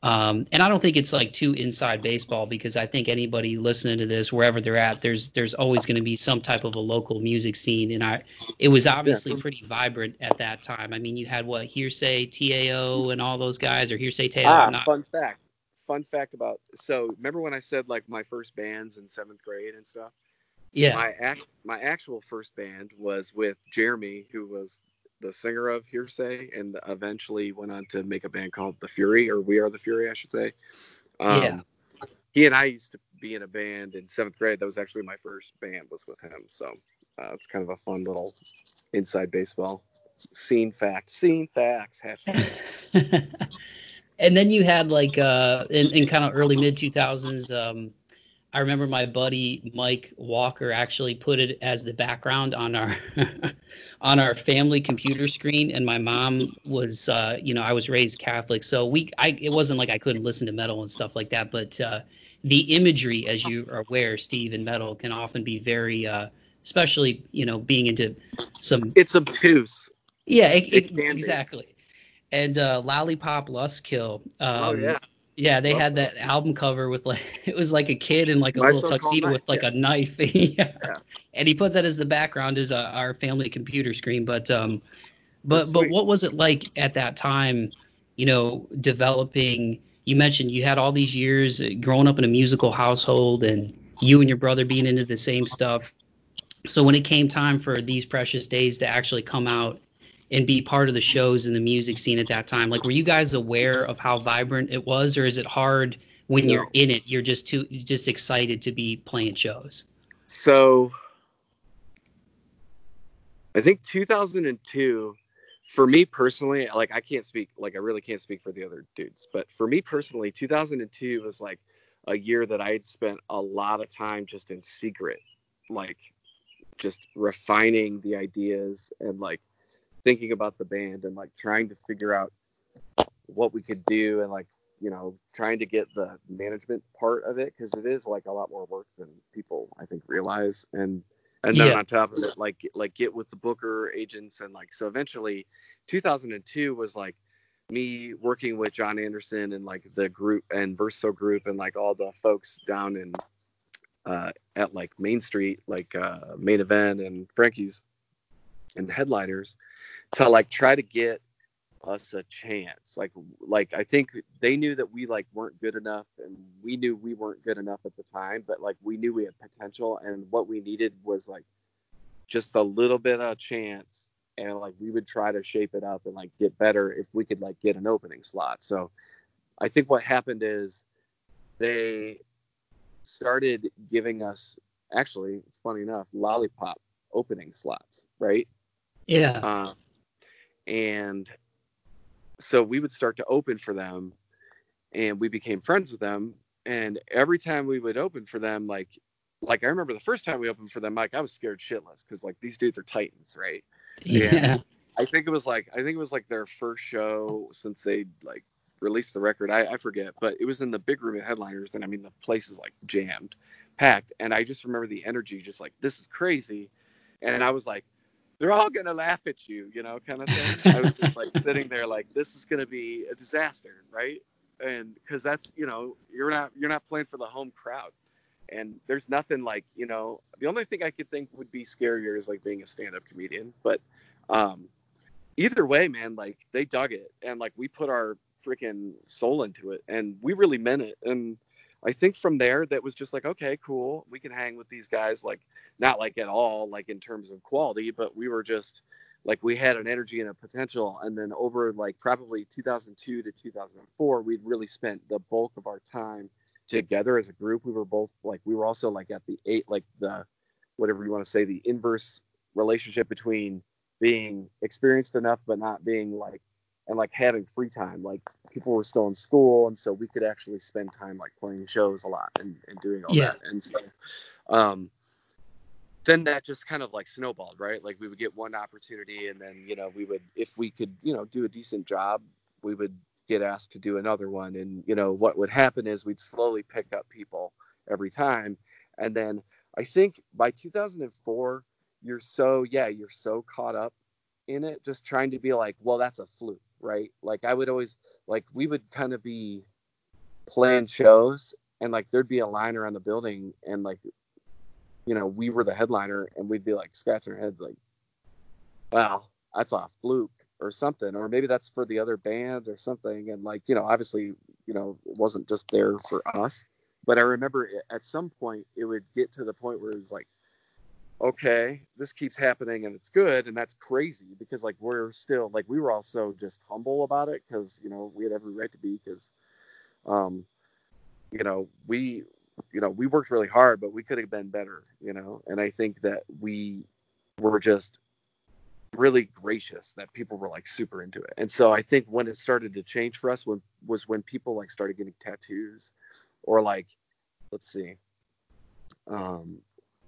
um, and I don't think it's like too inside baseball because I think anybody listening to this, wherever they're at, there's there's always going to be some type of a local music scene, and I it was obviously yeah. pretty vibrant at that time. I mean, you had what Hearsay, TAO, and all those guys, or Hearsay, TAO. Ah, not... fun fact. Fun fact about so remember when I said like my first bands in seventh grade and stuff. Yeah. My act my actual first band was with Jeremy, who was the singer of Hearsay, and eventually went on to make a band called The Fury, or We Are the Fury, I should say. Um, yeah. He and I used to be in a band in seventh grade. That was actually my first band was with him. So uh, it's kind of a fun little inside baseball scene fact. Scene facts. and then you had like uh, in, in kind of early mid two thousands. Um, I remember my buddy Mike Walker actually put it as the background on our on our family computer screen, and my mom was, uh, you know, I was raised Catholic, so we, I, it wasn't like I couldn't listen to metal and stuff like that, but uh, the imagery, as you are aware, Steve, in metal can often be very, uh, especially you know, being into some. It's obtuse. Yeah, it, it, it exactly. And uh, Lollipop Lust Kill. Um, oh yeah yeah, they had that album cover with like it was like a kid in like a little tuxedo with like yeah. a knife. yeah. yeah. And he put that as the background as uh, our family computer screen. But um, but but what was it like at that time? You know, developing. You mentioned you had all these years uh, growing up in a musical household, and you and your brother being into the same stuff. So when it came time for these precious days to actually come out and be part of the shows and the music scene at that time? Like, were you guys aware of how vibrant it was, or is it hard when you're in it? You're just too just excited to be playing shows. So, I think 2002 for me personally, like I can't speak, like I really can't speak for the other dudes, but for me personally, 2002 was like a year that I had spent a lot of time just in secret, like just refining the ideas and like thinking about the band and like trying to figure out what we could do and like you know trying to get the management part of it because it is like a lot more work than people i think realize and and then yeah. on top of it like like get with the booker agents and like so eventually 2002 was like me working with john anderson and like the group and verso group and like all the folks down in uh at like main street like uh main event and frankie's and the headliners to like try to get us a chance. Like like I think they knew that we like weren't good enough and we knew we weren't good enough at the time, but like we knew we had potential and what we needed was like just a little bit of chance and like we would try to shape it up and like get better if we could like get an opening slot. So I think what happened is they started giving us actually funny enough lollipop opening slots, right? Yeah. Um, and so we would start to open for them and we became friends with them and every time we would open for them like like i remember the first time we opened for them like i was scared shitless because like these dudes are titans right? Yeah. I think it was like I think it was like their first show since they like released the record. I, I forget, but it was in the big room at Headliners, and I mean the place is like jammed, packed, and I just remember the energy, just like this is crazy, and I was like, they're all gonna laugh at you, you know, kind of thing. I was just like sitting there, like this is gonna be a disaster, right? And because that's you know you're not you're not playing for the home crowd, and there's nothing like you know the only thing I could think would be scarier is like being a stand-up comedian, but um, either way, man, like they dug it, and like we put our freaking soul into it, and we really meant it, and I think from there that was just like okay, cool, we can hang with these guys, like not like at all like in terms of quality, but we were just like we had an energy and a potential, and then over like probably 2002 to 2004, we'd really spent the bulk of our time together as a group. We were both like we were also like at the eight like the whatever you want to say the inverse relationship between being experienced enough but not being like and like having free time like people were still in school and so we could actually spend time like playing shows a lot and, and doing all Yeah. that and so um then that just kind of like snowballed right? Like we would get one opportunity and then you know we would if we could you know do a decent job we would get asked to do another one. And you know what would happen is we'd slowly pick up people every time. And then i think by 2004 you're so yeah you're so caught up in it just trying to be like well that's a fluke right? Like i would always like we would kind of be playing shows and like there'd be a line around the building and like you know we were the headliner and we'd be like scratching our heads like wow that's a fluke or something or maybe that's for the other band or something. And like you know obviously you know it wasn't just there for us but i remember at some point it would get to the point where it was like okay this keeps happening and it's good and that's crazy because like we're still like we were also just humble about it because you know we had every right to be because um you know we you know we worked really hard but we could have been better you know? And i think that we were just really gracious that people were like super into it. And so i think when it started to change for us when was when people like started getting tattoos or like let's see um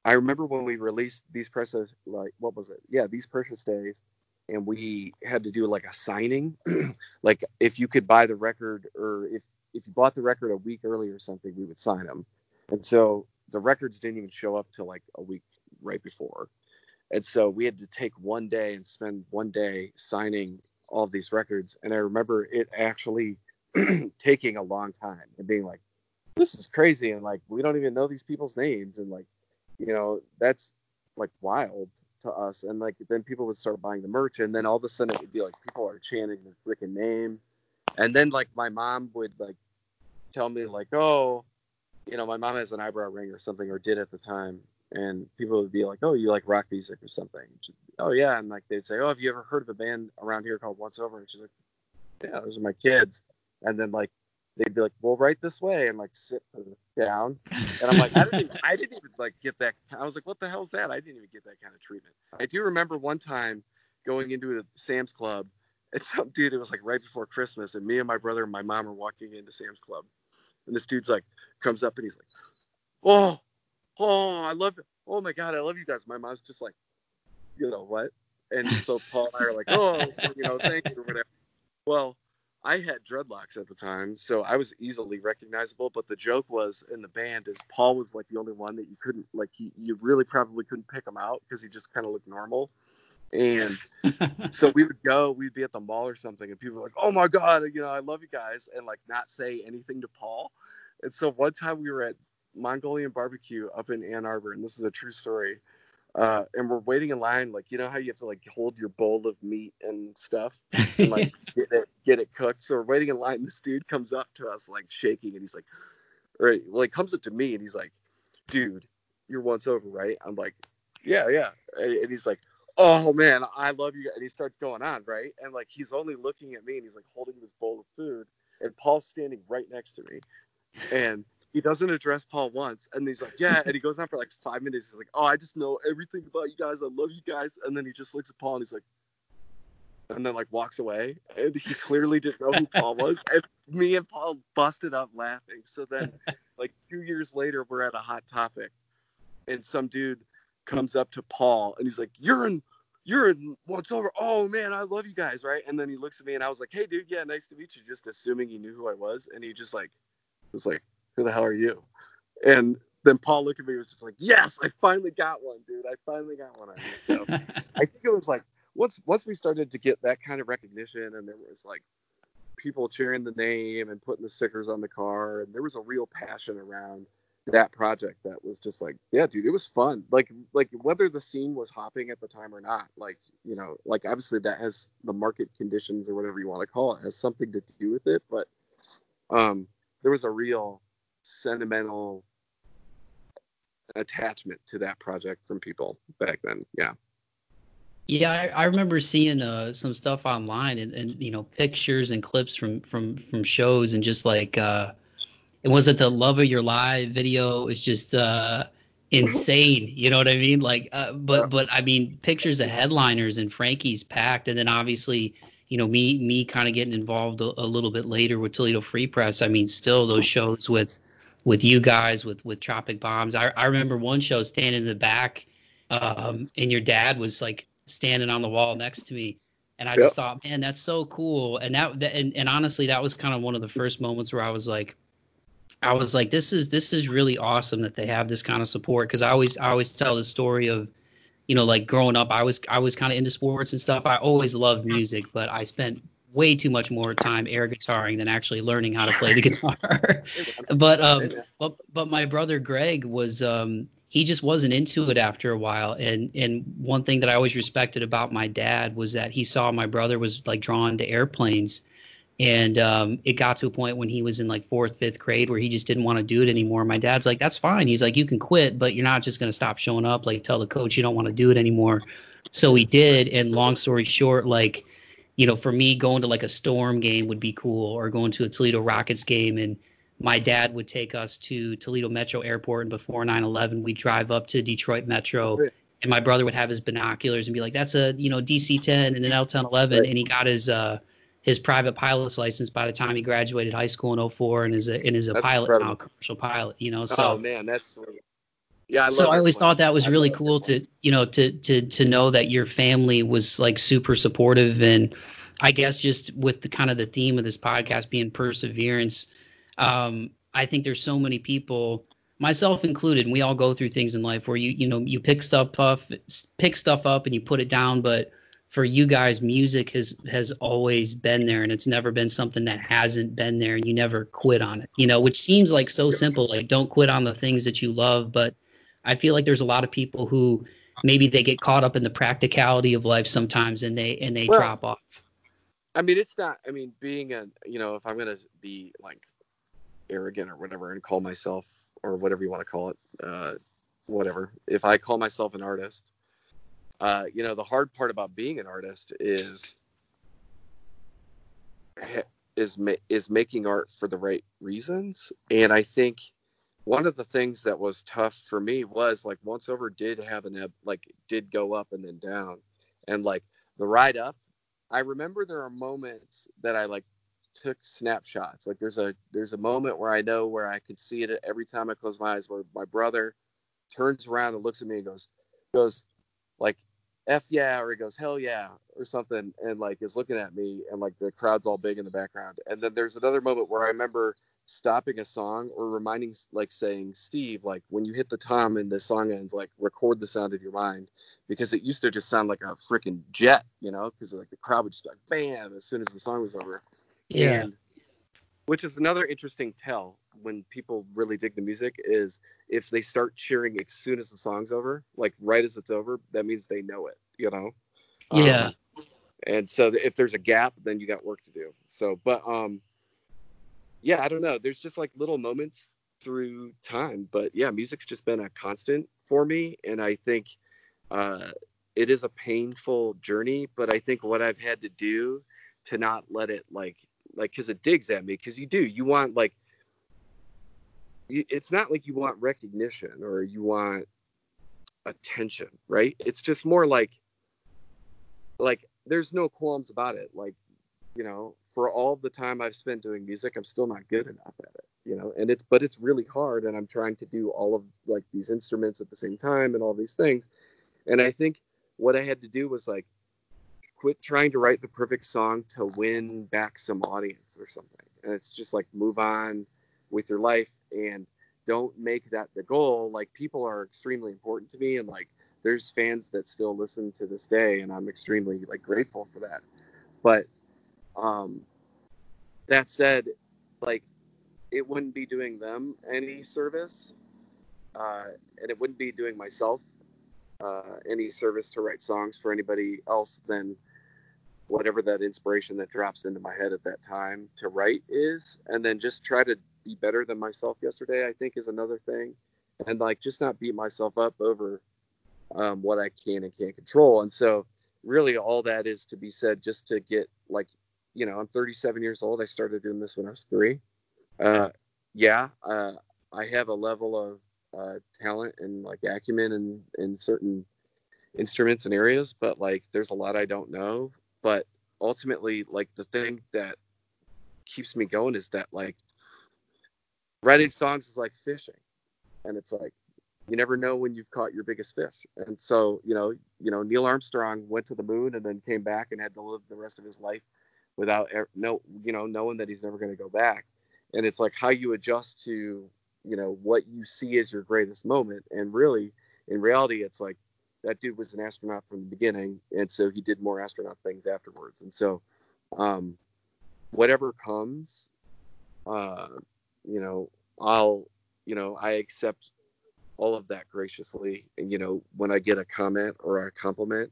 i remember when we released these precious like what was it? Yeah these precious days and we had to do like a signing. Like if you could buy the record or if if you bought the record a week early or something we would sign them and so the records didn't even show up till like a week right before. And so we had to take one day and spend one day signing all of these records and i remember it actually taking a long time and being like this is crazy and like we don't even know these people's names and like you know that's like wild to us. And like then people would start buying the merch and then all of a sudden it would be like people are chanting the freaking name. And then like my mom would like tell me like oh you know my mom has an eyebrow ring or something or did at the time. And people would be like oh you like rock music or something. She'd- oh yeah. And like they'd say oh have you ever heard of a band around here called OnceOver? And she's like yeah those are my kids. And then like they'd be like well right this way and like sit down and I'm like, I didn't, even, I didn't even like get that. I was like, what the hell's that? I didn't even get that kind of treatment. I do remember one time going into a Sam's Club, and some dude, it was like right before Christmas, and me and my brother and my mom are walking into Sam's Club, and this dude's like comes up and he's like, oh, oh, I love. Oh my god, I love you guys. My mom's just like, you know what? And so Paul and I are like, oh, you know, thank you or whatever. Well, I had dreadlocks at the time, so I was easily recognizable. But the joke was in the band is Paul was like the only one that you couldn't like. He, you really probably couldn't pick him out because he just kind of looked normal. And so we would go, we'd be at the mall or something, and people were like, "Oh my god, you know, I love you guys," and like not say anything to Paul. And so one time we were at Mongolian barbecue up in Ann Arbor, and this is a true story. Uh, and we're waiting in line, like you know how you have to like hold your bowl of meat and stuff and like get it get it cooked. So we're waiting in line. This dude comes up to us like shaking, and he's like, or well, he comes up to me and he's like, "Dude, you're OnceOver, right?" I'm like, "Yeah, yeah," and and he's like, "Oh man, I love you," and he starts going on, right? And like he's only looking at me, and he's like holding this bowl of food, and Paul's standing right next to me, and he doesn't address Paul once, and he's like, "Yeah," and he goes on for like five minutes. He's like, "Oh, I just know everything about you guys. I love you guys," and then he just looks at Paul and he's like and then like walks away. And he clearly didn't know who Paul was. And me and Paul busted up laughing. So then, like two years later, we're at a hot topic, and some dude comes up to Paul and he's like, "You're in, you're in what's over oh man i love you guys right and then he looks at me and i was like hey dude yeah nice to meet you just assuming he knew who i was and he just like was like who the hell are you? And then paul looked at me and was just like yes i finally got one dude. I finally got one on you so i think it was like once once we started to get that kind of recognition and there was like people cheering the name and putting the stickers on the car and there was a real passion around that project that was just like yeah dude it was fun. Like like whether the scene was hopping at the time or not like you know like obviously that has the market conditions or whatever you want to call it has something to do with it but um there was a real sentimental attachment to that project from people back then yeah yeah, I, I remember seeing uh, some stuff online and, and you know pictures and clips from from from shows and just like uh, it wasn't the love of your live video. It's just uh, insane. You know what I mean? Like, uh, but but I mean pictures of headliners and Frankie's packed, and then obviously you know me me kind of getting involved a, a little bit later with Toledo Free Press. I mean, still those shows with with you guys with with Tropic Bombs. I I remember one show standing in the back, um, and your dad was like standing on the wall next to me and I just thought, man, that's so cool. And that, that and, and honestly, that was kind of one of the first moments where I was like, I was like, this is this is really awesome that they have this kind of support because I always I always tell the story of, you know, like growing up, I was I was kind of into sports and stuff. I always loved music, but I spent way too much more time air guitaring than actually learning how to play the guitar. but um, but but my brother Greg was um he just wasn't into it after a while. And and one thing that I always respected about my dad was that he saw my brother was like drawn to airplanes. And um, it got to a point when he was in like fourth, fifth grade where he just didn't want to do it anymore. My dad's like, that's fine. He's like, you can quit, but you're not just going to stop showing up. Like, tell the coach you don't want to do it anymore. So he did. And long story short, like, you know, for me, going to like a storm game would be cool or going to a Toledo Rockets game. And my dad would take us to Toledo Metro Airport, and before 9/11, we'd drive up to Detroit Metro, right. and my brother would have his binoculars and be like, "That's a you know DC-10 and an L-1011," right. and he got his uh, his private pilot's license by the time he graduated high school in 04 and is a and is a that's pilot incredible. now, commercial pilot. You know, so oh man, that's yeah. I so I always thought that was I really cool to you know to to to know that your family was like super supportive and. I guess just with the kind of the theme of this podcast being perseverance, um, I think there's so many people, myself included, and we all go through things in life where you you know you pick stuff up, pick stuff up, and you put it down. But for you guys, music has has always been there, and it's never been something that hasn't been there, and you never quit on it. You know, which seems like so simple, like don't quit on the things that you love. But I feel like there's a lot of people who maybe they get caught up in the practicality of life sometimes, and they and they well, drop off. I mean, it's not. I mean, being a you know, if I'm gonna be like arrogant or whatever and call myself or whatever you want to call it uh, whatever if i call myself an artist uh, you know the hard part about being an artist is is is making art for the right reasons and i think one of the things that was tough for me was like OnceOver did have an ebb like did go up and then down and like the ride up i remember there are moments that i like took snapshots. Like there's a there's a moment where I know where I could see it every time I close my eyes where my brother turns around and looks at me and goes goes like F yeah or he goes hell yeah or something and like is looking at me and like the crowd's all big in the background. And then there's another moment where I remember stopping a song or reminding like saying Steve like when you hit the tom and the song ends like record the sound of your mind because it used to just sound like a freaking jet you know because like the crowd would just like bam as soon as the song was over yeah. And, which is another interesting tell when people really dig the music is if they start cheering as soon as the song's over, like right as it's over, that means they know it, you know? Yeah. Um, and so if there's a gap, then you got work to do. So, but um, yeah, I don't know. There's just like little moments through time, but yeah, music's just been a constant for me, and I think uh, it is a painful journey. But I think what I've had to do to not let it like like because it digs at me because you do you want like it's not like you want recognition or you want attention right it's just more like like there's no qualms about it like you know for all the time i've spent doing music i'm still not good enough at it you know and it's but it's really hard and i'm trying to do all of like these instruments at the same time and all these things and i think what I had to do was like quit trying to write the perfect song to win back some audience or something. And it's just like move on with your life and don't make that the goal. Like people are extremely important to me and like there's fans that still listen to this day and I'm extremely like grateful for that. But um that said, like it wouldn't be doing them any service. Uh, and it wouldn't be doing myself uh, any service to write songs for anybody else than whatever that inspiration that drops into my head at that time to write is and then just try to be better than myself yesterday i think is another thing and like just not beat myself up over um, what i can and can't control and so really all that is to be said just to get like you know i'm 37 years old i started doing this when i was three. Uh, yeah uh, i have a level of uh, talent and like acumen in in certain instruments and areas but like there's a lot i don't know. But ultimately like the thing that keeps me going is that like writing songs is like fishing. And it's like you never know when you've caught your biggest fish. And so you know you know neil armstrong went to the moon and then came back and had to live the rest of his life without no you know knowing that he's never going to go back and it's like how you adjust to you know what you see as your greatest moment and really in reality it's like that dude was an astronaut from the beginning, and so he did more astronaut things afterwards. And so, um, whatever comes, uh, you know, I'll, you know, I accept all of that graciously. And you know, when I get a comment or a compliment,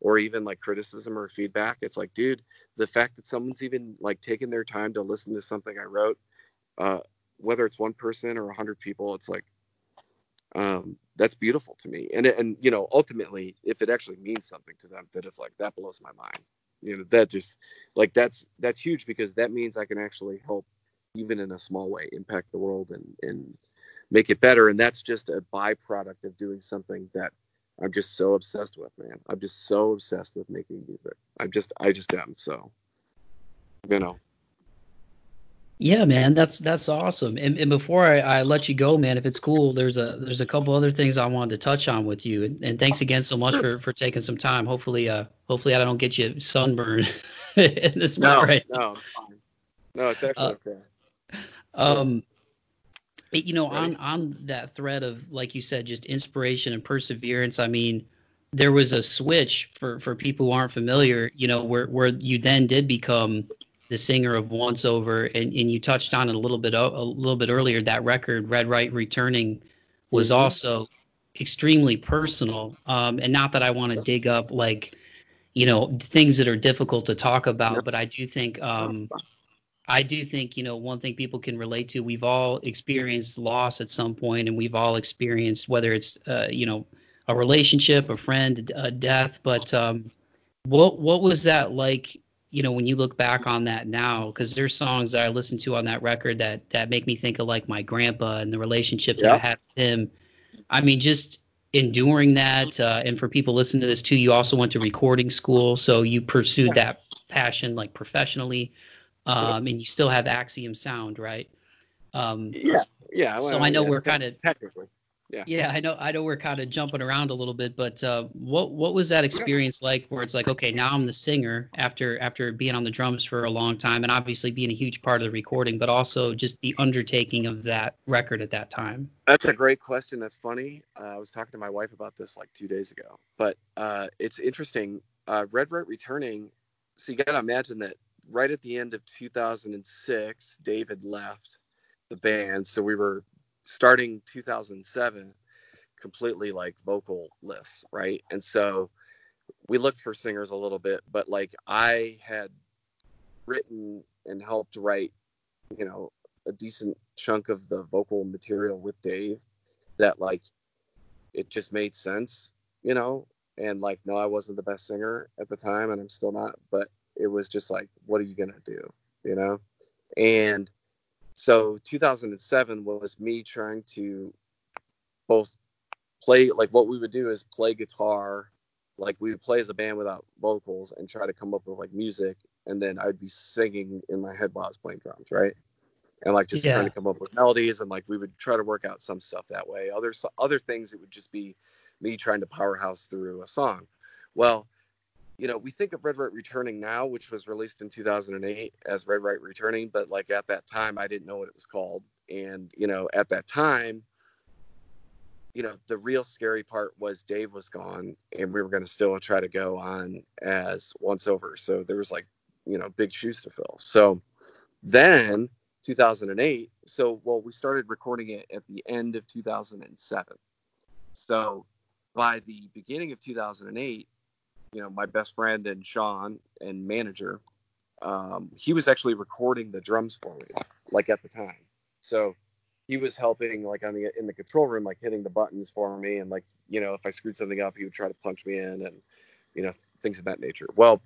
or even like criticism or feedback, it's like, dude, the fact that someone's even like taking their time to listen to something I wrote, uh, whether it's one person or a hundred people, it's like, um, that's beautiful to me. And and you know, ultimately, if it actually means something to them, that it's like that blows my mind. You know, that just like that's that's huge because that means I can actually help, even in a small way, impact the world and and make it better. And that's just a byproduct of doing something that I'm just so obsessed with, man. I'm just so obsessed with making music. I'm just I just am. So, you know, yeah, man, that's that's awesome. And, and before I, I, let you go, man, if it's cool, there's a there's a couple other things I wanted to touch on with you. And, and thanks again so much for, for taking some time. Hopefully, uh, hopefully I don't get you sunburned in this no, right. No, no, it's actually uh, okay. Um, you know, right. on on that thread of like you said, just inspiration and perseverance. I mean, there was a switch for for people who aren't familiar. You know, where where you then did become the singer of OnceOver, and, and you touched on it a little bit a little bit earlier. That record, Red Right Returning, was mm-hmm. also extremely personal. Um, and not that I want to dig up like you know things that are difficult to talk about, but I do think um, I do think you know one thing people can relate to. We've all experienced loss at some point, and we've all experienced whether it's uh, you know a relationship, a friend, a death. But um, what what was that like you know when you look back on that now because there's songs that i listen to on that record that that make me think of like my grandpa and the relationship that i had with him i mean just enduring that uh, and for people listening to this too you also went to recording school so you pursued that passion like professionally um, and you still have axiom sound right? Um, yeah yeah well, so i know yeah, we're kind of technically yeah. Yeah i know i know we're kind of jumping around a little bit but uh, what what was that experience like where it's like okay now i'm the singer after after being on the drums for a long time and obviously being a huge part of the recording but also just the undertaking of that record at that time? That's a great question that's funny. Uh, i was talking to my wife about this like two days ago but uh, it's interesting uh, red right returning so you gotta imagine that right at the end of 2006 david left the band. So we were starting 2007 completely like vocalless right? And so we looked for singers a little bit but like i had written and helped write you know a decent chunk of the vocal material with dave that like it just made sense you know? And like no i wasn't the best singer at the time and i'm still not but it was just like what are you gonna do you know? And so 2007 was me trying to both play like what we would do is play guitar like we would play as a band without vocals and try to come up with like music and then i'd be singing in my head while i was playing drums right? And like just yeah. trying to come up with melodies and like we would try to work out some stuff that way. Other other things it would just be me trying to powerhouse through a song. Well, you know, we think of Red Right Returning now, which was released in 2008 as Red Right Returning, but like at that time, I didn't know what it was called. And, you know, at that time, you know, the real scary part was Dave was gone and we were going to still try to go on as OnceOver. So there was like, you know, big shoes to fill. So then 2008, so, well, we started recording it at the end of 2007. So by the beginning of 2008, you know, my best friend and Sean and manager, um, he was actually recording the drums for me, like at the time. So he was helping, like on the in the control room, like hitting the buttons for me, and like you know, if I screwed something up, he would try to punch me in, and you know, things of that nature. Well,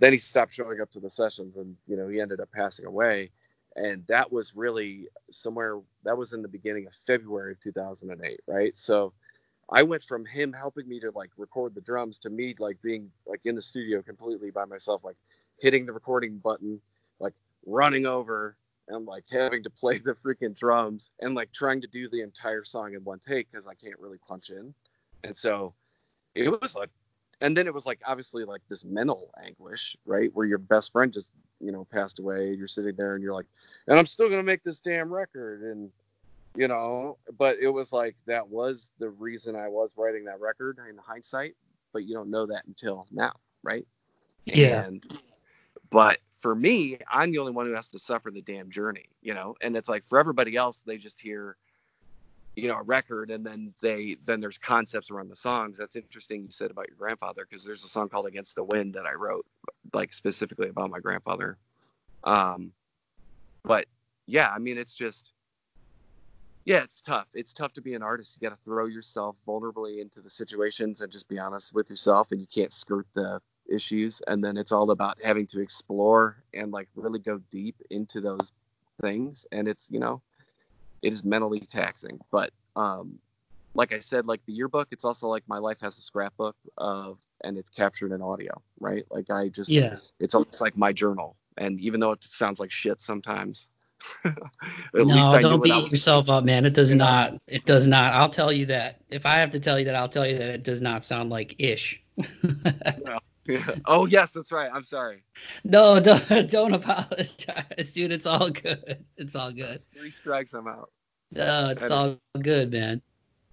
then he stopped showing up to the sessions, and you know, he ended up passing away, and that was really somewhere that was in the beginning of February of 2008, right? So I went from him helping me to like record the drums to me like being like in the studio completely by myself, like hitting the recording button, like running over and like having to play the freaking drums and like trying to do the entire song in one take because I can't really punch in. And so it was like, and then it was like obviously like this mental anguish, right? Where your best friend just, you know, passed away. You're sitting there and you're like, and I'm still going to make this damn record. And, you know but it was like that was the reason i was writing that record in hindsight but you don't know that until now right? Yeah. And but for me i'm the only one who has to suffer the damn journey you know? And it's like for everybody else they just hear you know a record and then they then there's concepts around the songs. That's interesting you said about your grandfather because there's a song called against the wind that i wrote like specifically about my grandfather. Um but yeah i mean it's just yeah, it's tough. It's tough to be an artist. You got to throw yourself vulnerably into the situations and just be honest with yourself, and you can't skirt the issues. And then it's all about having to explore and like really go deep into those things. And it's you know, it is mentally taxing. But um, like I said, like the yearbook, it's also like my life has a scrapbook of, and it's captured in audio, right? Like I just, yeah, it's almost like my journal. And even though it sounds like shit sometimes, no, don't beat yourself up, man. It does not. It does not. I'll tell you that. If I have to tell you that, I'll tell you that it does not sound like ish. no. yeah. Oh yes, that's right. I'm sorry. No, don't don't apologize, dude. It's all good. It's all good. That's three strikes, I'm out. No, it's all good, man.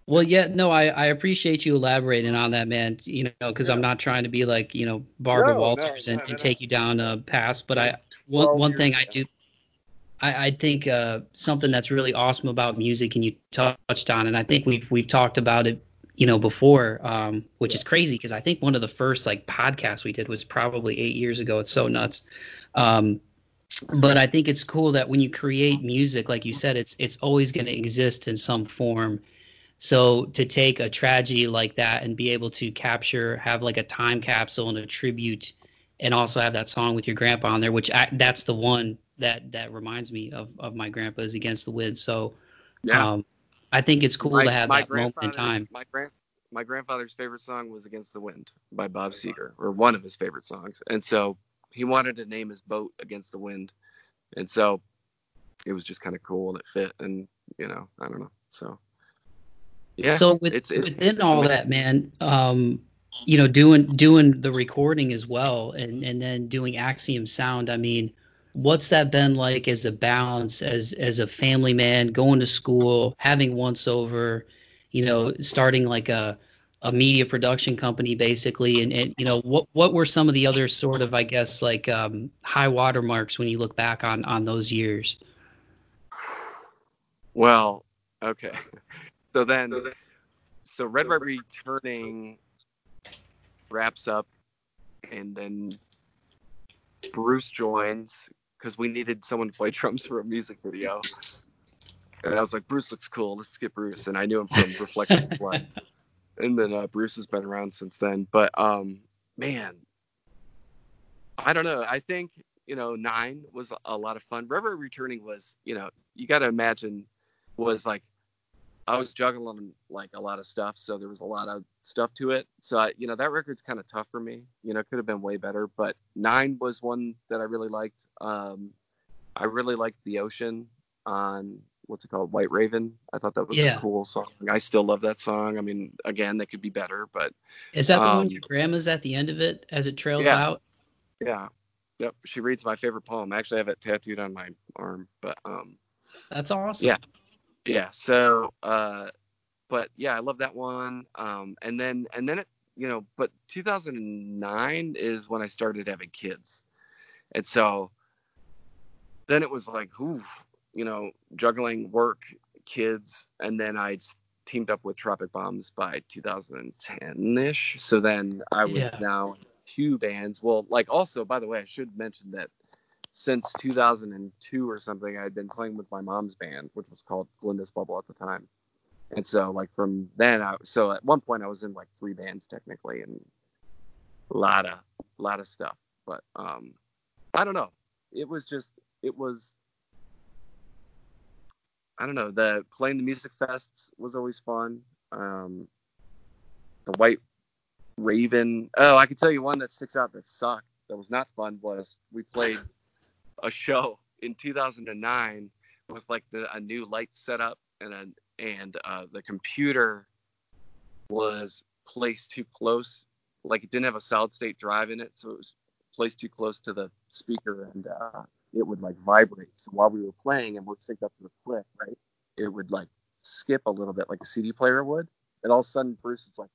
Well, yeah, no, I, I appreciate you elaborating on that, man. You know, because yeah. I'm not trying to be like you know Barbara no, Walters no, no, and, and take you down a pass, but I one one thing I do I, I think uh, something that's really awesome about music, and you touched on, and I think we've we've talked about it, you know, before, um, which is crazy because I think one of the first like podcasts we did was probably eight years ago. It's so nuts. Um, but I think it's cool that when you create music, like you said, it's it's always going to exist in some form. So to take a tragedy like that and be able to capture, have like a time capsule and a tribute, and also have that song with your grandpa on there, which I, that's the one that that reminds me of of my grandpa's against the wind. So yeah. Um, I think it's cool my, to have that moment in time. My grand my grandfather's favorite song was Against the Wind by Bob Seger, or one of his favorite songs. And so he wanted to name his boat Against the Wind. And so it was just kind of cool and it fit. And, you know, I don't know. So, yeah. So with, it's, it's, within it's all amazing. that, man, um, you know, doing doing the recording as well and, and then doing Axiom Sound, I mean, what's that been like as a balance as as a family man going to school having OnceOver you know starting like a a media production company basically? And, and you know what what were some of the other sort of i guess like um, high watermarks when you look back on on those years? Well okay. So then so red right returning wraps up and then bruce joins because we needed someone to play drums for a music video. And I was like, Bruce looks cool. Let's get Bruce. And I knew him from Reflection Blood. And then uh, Bruce has been around since then. But um, man, I don't know. I think you know nine was a lot of fun. River Returning was, you know, you got to imagine was like I was juggling like a lot of stuff, so there was a lot of stuff to it. So I, you know that record's kind of tough for me. You know, could have been way better, but nine was one that I really liked. Um, I really liked the ocean on what's it called, White Raven. I thought that was Yeah. a cool song. I still love that song. I mean, again, that could be better, but Is that the one Um, your grandma's at the end of it as it trails Yeah. out? yeah, yep. She reads my favorite poem. I actually have it tattooed on my arm, but um, That's awesome. Yeah. Yeah. So, uh, but yeah, I love that one. Um, and then and then it, you know, but 2009 is when I started having kids, and so then it was like, ooh, you know, juggling work, kids, and then I'd teamed up with Tropic Bombs by 2010 ish. So then I was Yeah. now two bands. Well, like also, by the way, I should mention that since 2002 or something, I had been playing with my mom's band, which was called Glinda's Bubble at the time. And so, like from then, I so at one point I was in like three bands technically, and a lot of a lot of stuff. But um, I don't know. It was just it was. I don't know. The playing the music fests was always fun. Um, the White Raven. Oh, I can tell you one that sticks out that sucked. That was not fun. Was we played a show in 2009 with like the, a new light setup and a, and uh, the computer was placed too close. Like it didn't have a solid state drive in it, so it was placed too close to the speaker, and uh, it would like vibrate. So while we were playing and we're synced up to the click, right, it would like skip a little bit like a CD player would. And all of a sudden, Bruce is like,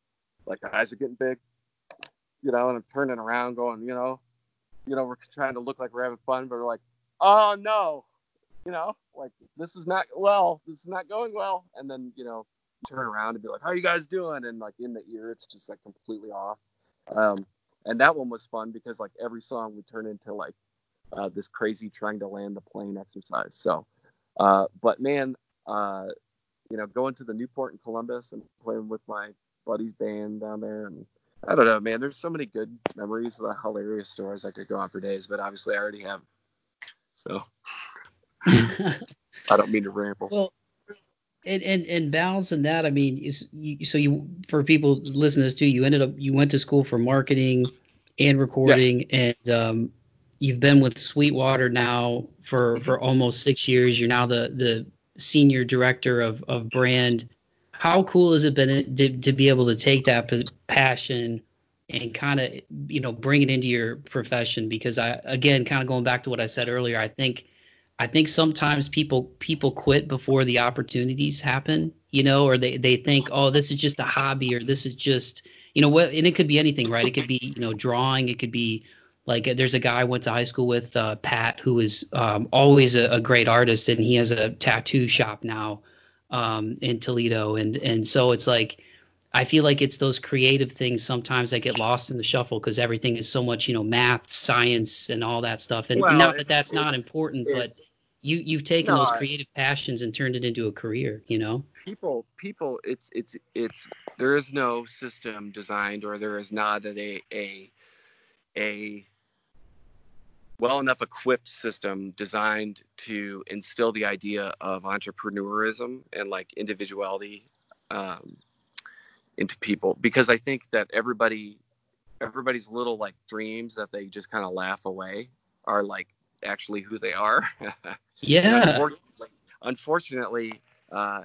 like the eyes are getting big, you know, and I'm turning around, going, you know, you know, we're trying to look like we're having fun, but we're like, oh no, you know, like this is not well, this is not going well. And then, you know, turn around and be like, how you guys doing? And like in the ear, it's just like completely off. Um, and that one was fun because like every song would turn into like uh, this crazy trying to land the plane exercise. So, uh, but man, uh, you know, going to the Newport in Columbus and playing with my buddy's band down there and I don't know, man. There's so many good memories, of the hilarious stories I could go on for days, but obviously I already have. So I don't mean to ramble. well, and and and balancing that, I mean, is you, so you for people listening to this too, you ended up you went to school for marketing and recording, and um, you've been with Sweetwater now for for almost six years. You're now the the senior director of of brand. How cool has it been to, to be able to take that passion and kind of you know bring it into your profession? Because I again, kind of going back to what I said earlier, I think I think sometimes people people quit before the opportunities happen, you know, or they they think, oh, this is just a hobby, or this is just, you know, what, and it could be anything, right? It could be, you know, drawing. It could be like there's a guy I went to high school with, uh, Pat, who is um, always a, a great artist, and he has a tattoo shop now um, in Toledo, and and so it's like. I feel like it's those creative things sometimes that get lost in the shuffle because everything is so much, you know, math, science, and all that stuff. And Well, not that that's not important, but you you've taken No, those creative passions and turned it into a career you know people people it's it's it's there is no system designed or there is not a a a well enough equipped system designed to instill the idea of entrepreneurism and like individuality um, into people because i think that everybody everybody's little like dreams that they just kind of laugh away are like actually who they are. Yeah. unfortunately, unfortunately uh,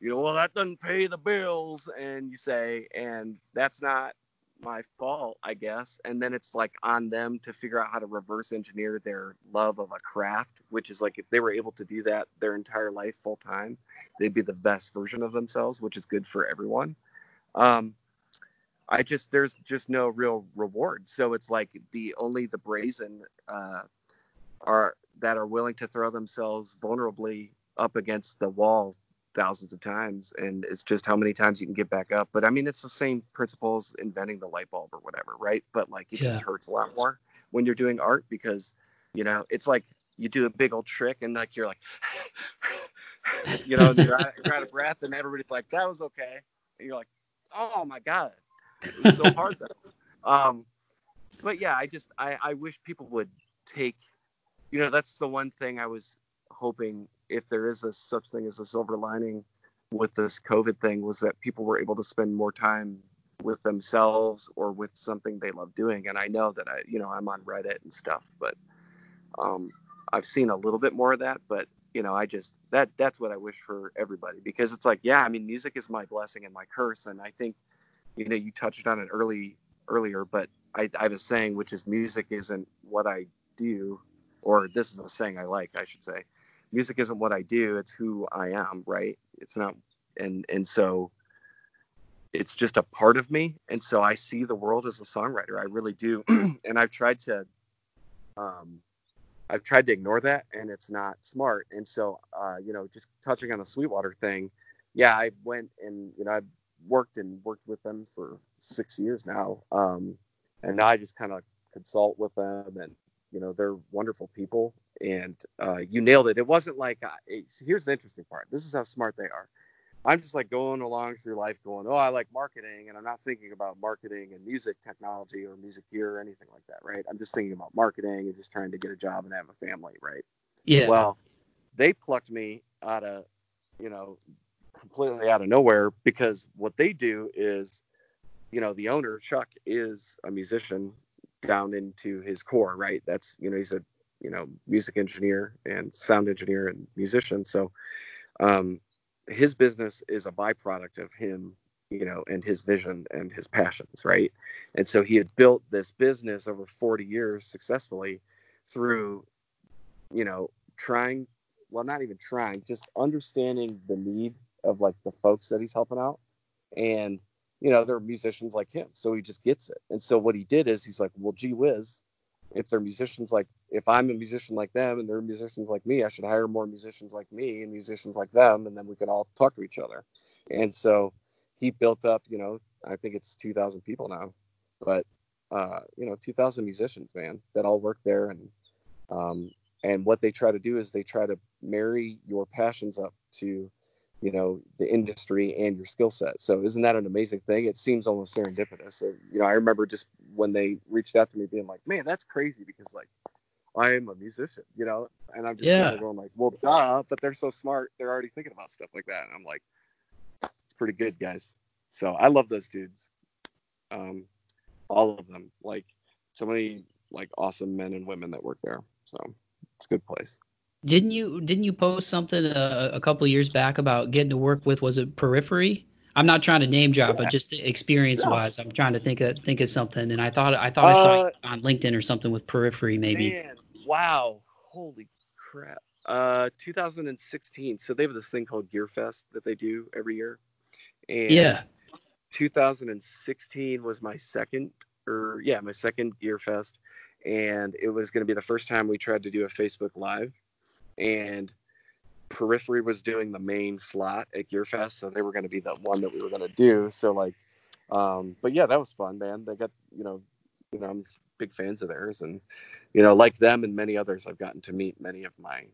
you know, well, that doesn't pay the bills, and you say, and that's not my fault, I guess. And then it's like on them to figure out how to reverse engineer their love of a craft, which is like if they were able to do that their entire life full time, they'd be the best version of themselves, which is good for everyone. Um, I just there's just no real reward, so it's like the only the brazen uh, are that are willing to throw themselves vulnerably up against the wall thousands of times and it's just how many times you can get back up but i mean it's the same principles inventing the light bulb or whatever right? But like it just hurts a lot more when you're doing art because you know it's like you do a big old trick and like you're like you know you're, out, you're out of breath and everybody's like that was okay. And you're like oh my god. It was so hard though. Um but yeah i just i i wish people would take you know that's the one thing i was hoping if there is a such thing as a silver lining with this covid thing was that people were able to spend more time with themselves or with something they love doing. And i know that i you know i'm on reddit and stuff but um i've seen a little bit more of that but you know, I just that that's what I wish for everybody because it's like, yeah, I mean, music is my blessing and my curse, and I think, you know, you touched on it early earlier, but I, I have a saying which is music isn't what I do, or this is a saying I like, I should say, music isn't what I do, it's who I am, right? It's not, and and so it's just a part of me, and so I see the world as a songwriter, I really do, and I've tried to, um I've tried to ignore that, and it's not smart. And so, uh, you know, just touching on the Sweetwater thing, yeah, I went and you know I worked and worked with them for six years now, um, and now I just kind of consult with them, and you know they're wonderful people. And uh, you nailed it. It wasn't like uh, here's the interesting part. This is how smart they are. I'm just like going along through life going, oh, I like marketing, and I'm not thinking about marketing and music technology or music gear or anything like that, right? I'm just thinking about marketing and just trying to get a job and have a family, right? Yeah. Well, they plucked me out of, you know, completely out of nowhere because what they do is, you know, the owner Chuck is a musician down into his core, right? That's you know he's a you know music engineer and sound engineer and musician, so. Um, his business is a byproduct of him you know and his vision and his passions right and so he had built this business over 40 years successfully through you know trying well not even trying just understanding the need of like the folks that he's helping out and you know they're musicians like him so he just gets it and so what he did is he's like well gee whiz if they're musicians like if I'm a musician like them and they're musicians like me, I should hire more musicians like me and musicians like them, and then we can all talk to each other. And so he built up, you know, I think it's 2,000 people now, but uh, you know, 2,000 musicians, man, that all work there, and um, and what they try to do is they try to marry your passions up to you know the industry and your skill set. So isn't that an amazing thing? It seems almost serendipitous. So, you know i remember just when they reached out to me being like man that's crazy because like i am a musician you know? And i'm just yeah. going like well duh but they're so smart. They're already thinking about stuff like that. And i'm like it's pretty good guys. So i love those dudes um all of them. Like so many like awesome men and women that work there. So it's a good place didn't you didn't you post something a, uh, a couple years back about getting to work with was it Periphery? I'm not trying to name drop, but just experience wise, I'm trying to think of think of something. And I thought I thought I saw uh, on LinkedIn or something with Periphery, maybe. Man, wow, holy crap! Uh, 2016. So they have this thing called Gearfest that they do every year, and yeah, 2016 was my second, or yeah, my second Gearfest, and it was going to be the first time we tried to do a Facebook Live and Periphery was doing the main slot at Gearfest, so they were going to be the one that we were going to do. So like, um, but yeah, that was fun, man. They got you know, you know, I'm big fans of theirs, and you know, like them and many others, I've gotten to meet many of my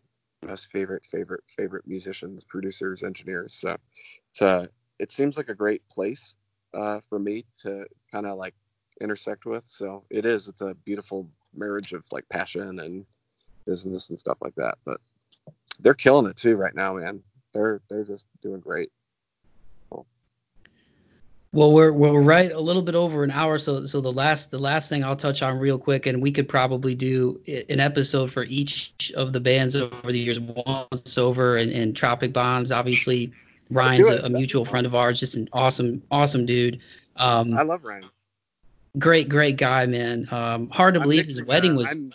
most favorite, favorite, favorite musicians, producers, engineers. So it's uh, it seems like a great place uh, for me to kind of like intersect with. So it is. It's a beautiful marriage of like passion and business and stuff like that. But they're killing it too right now, man. They're they're just doing great. Cool. Well, we're we're right a little bit over an hour, so so the last the last thing I'll touch on real quick, and we could probably do an episode for each of the bands over the years. OnceOver and, and Tropic Bombs, obviously. Ryan's a, a, mutual friend of ours, just an awesome, awesome dude. Um, I love Ryan. Great, great guy, man. Um, hard to I'm believe his wedding was I'm,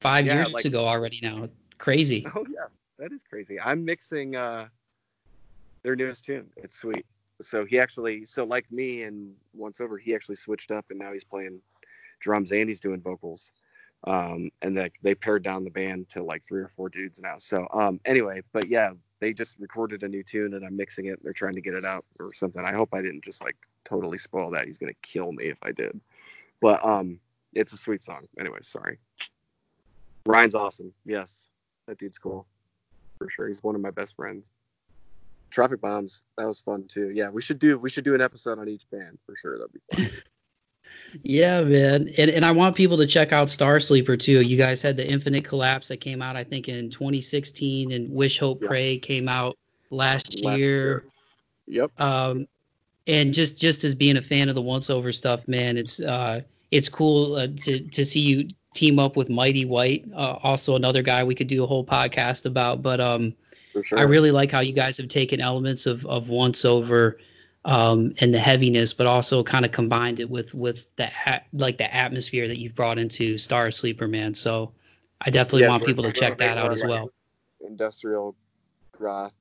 five yeah, years like, ago already. Now, crazy. Oh yeah, that is crazy. I'm mixing uh, their newest tune. It's sweet. So he actually, so like me and OnceOver, he actually switched up and now he's playing drums and he's doing vocals. Um, and they, they pared down the band to like three or four dudes now. So um, anyway, but yeah, they just recorded a new tune and I'm mixing it. They're trying to get it out or something. I hope I didn't just like totally spoil that. He's gonna kill me if I did. But um, it's a sweet song. Anyway, sorry. Ryan's awesome. Yes, that dude's cool for sure. He's one of my best friends. Tropic Bombs, that was fun too. Yeah, we should do we should do an episode on each band for sure. That'd be fun. yeah, man. And and I want people to check out Starsleeper too. You guys had the Infinite Collapse that came out I think in 2016 and Wish Hope yep. Pray came out last, last year. year. Yep. Um and just just as being a fan of the OnceOver stuff, man, it's uh it's cool uh, to to see you team up with Mighty White, uh, also another guy we could do a whole podcast about. But um, sure. I really like how you guys have taken elements of of OnceOver um, and the heaviness, but also kind of combined it with with the like the atmosphere that you've brought into Starsleeper, man. So I definitely Yeah, want people to check that out as like well. Industrial goth,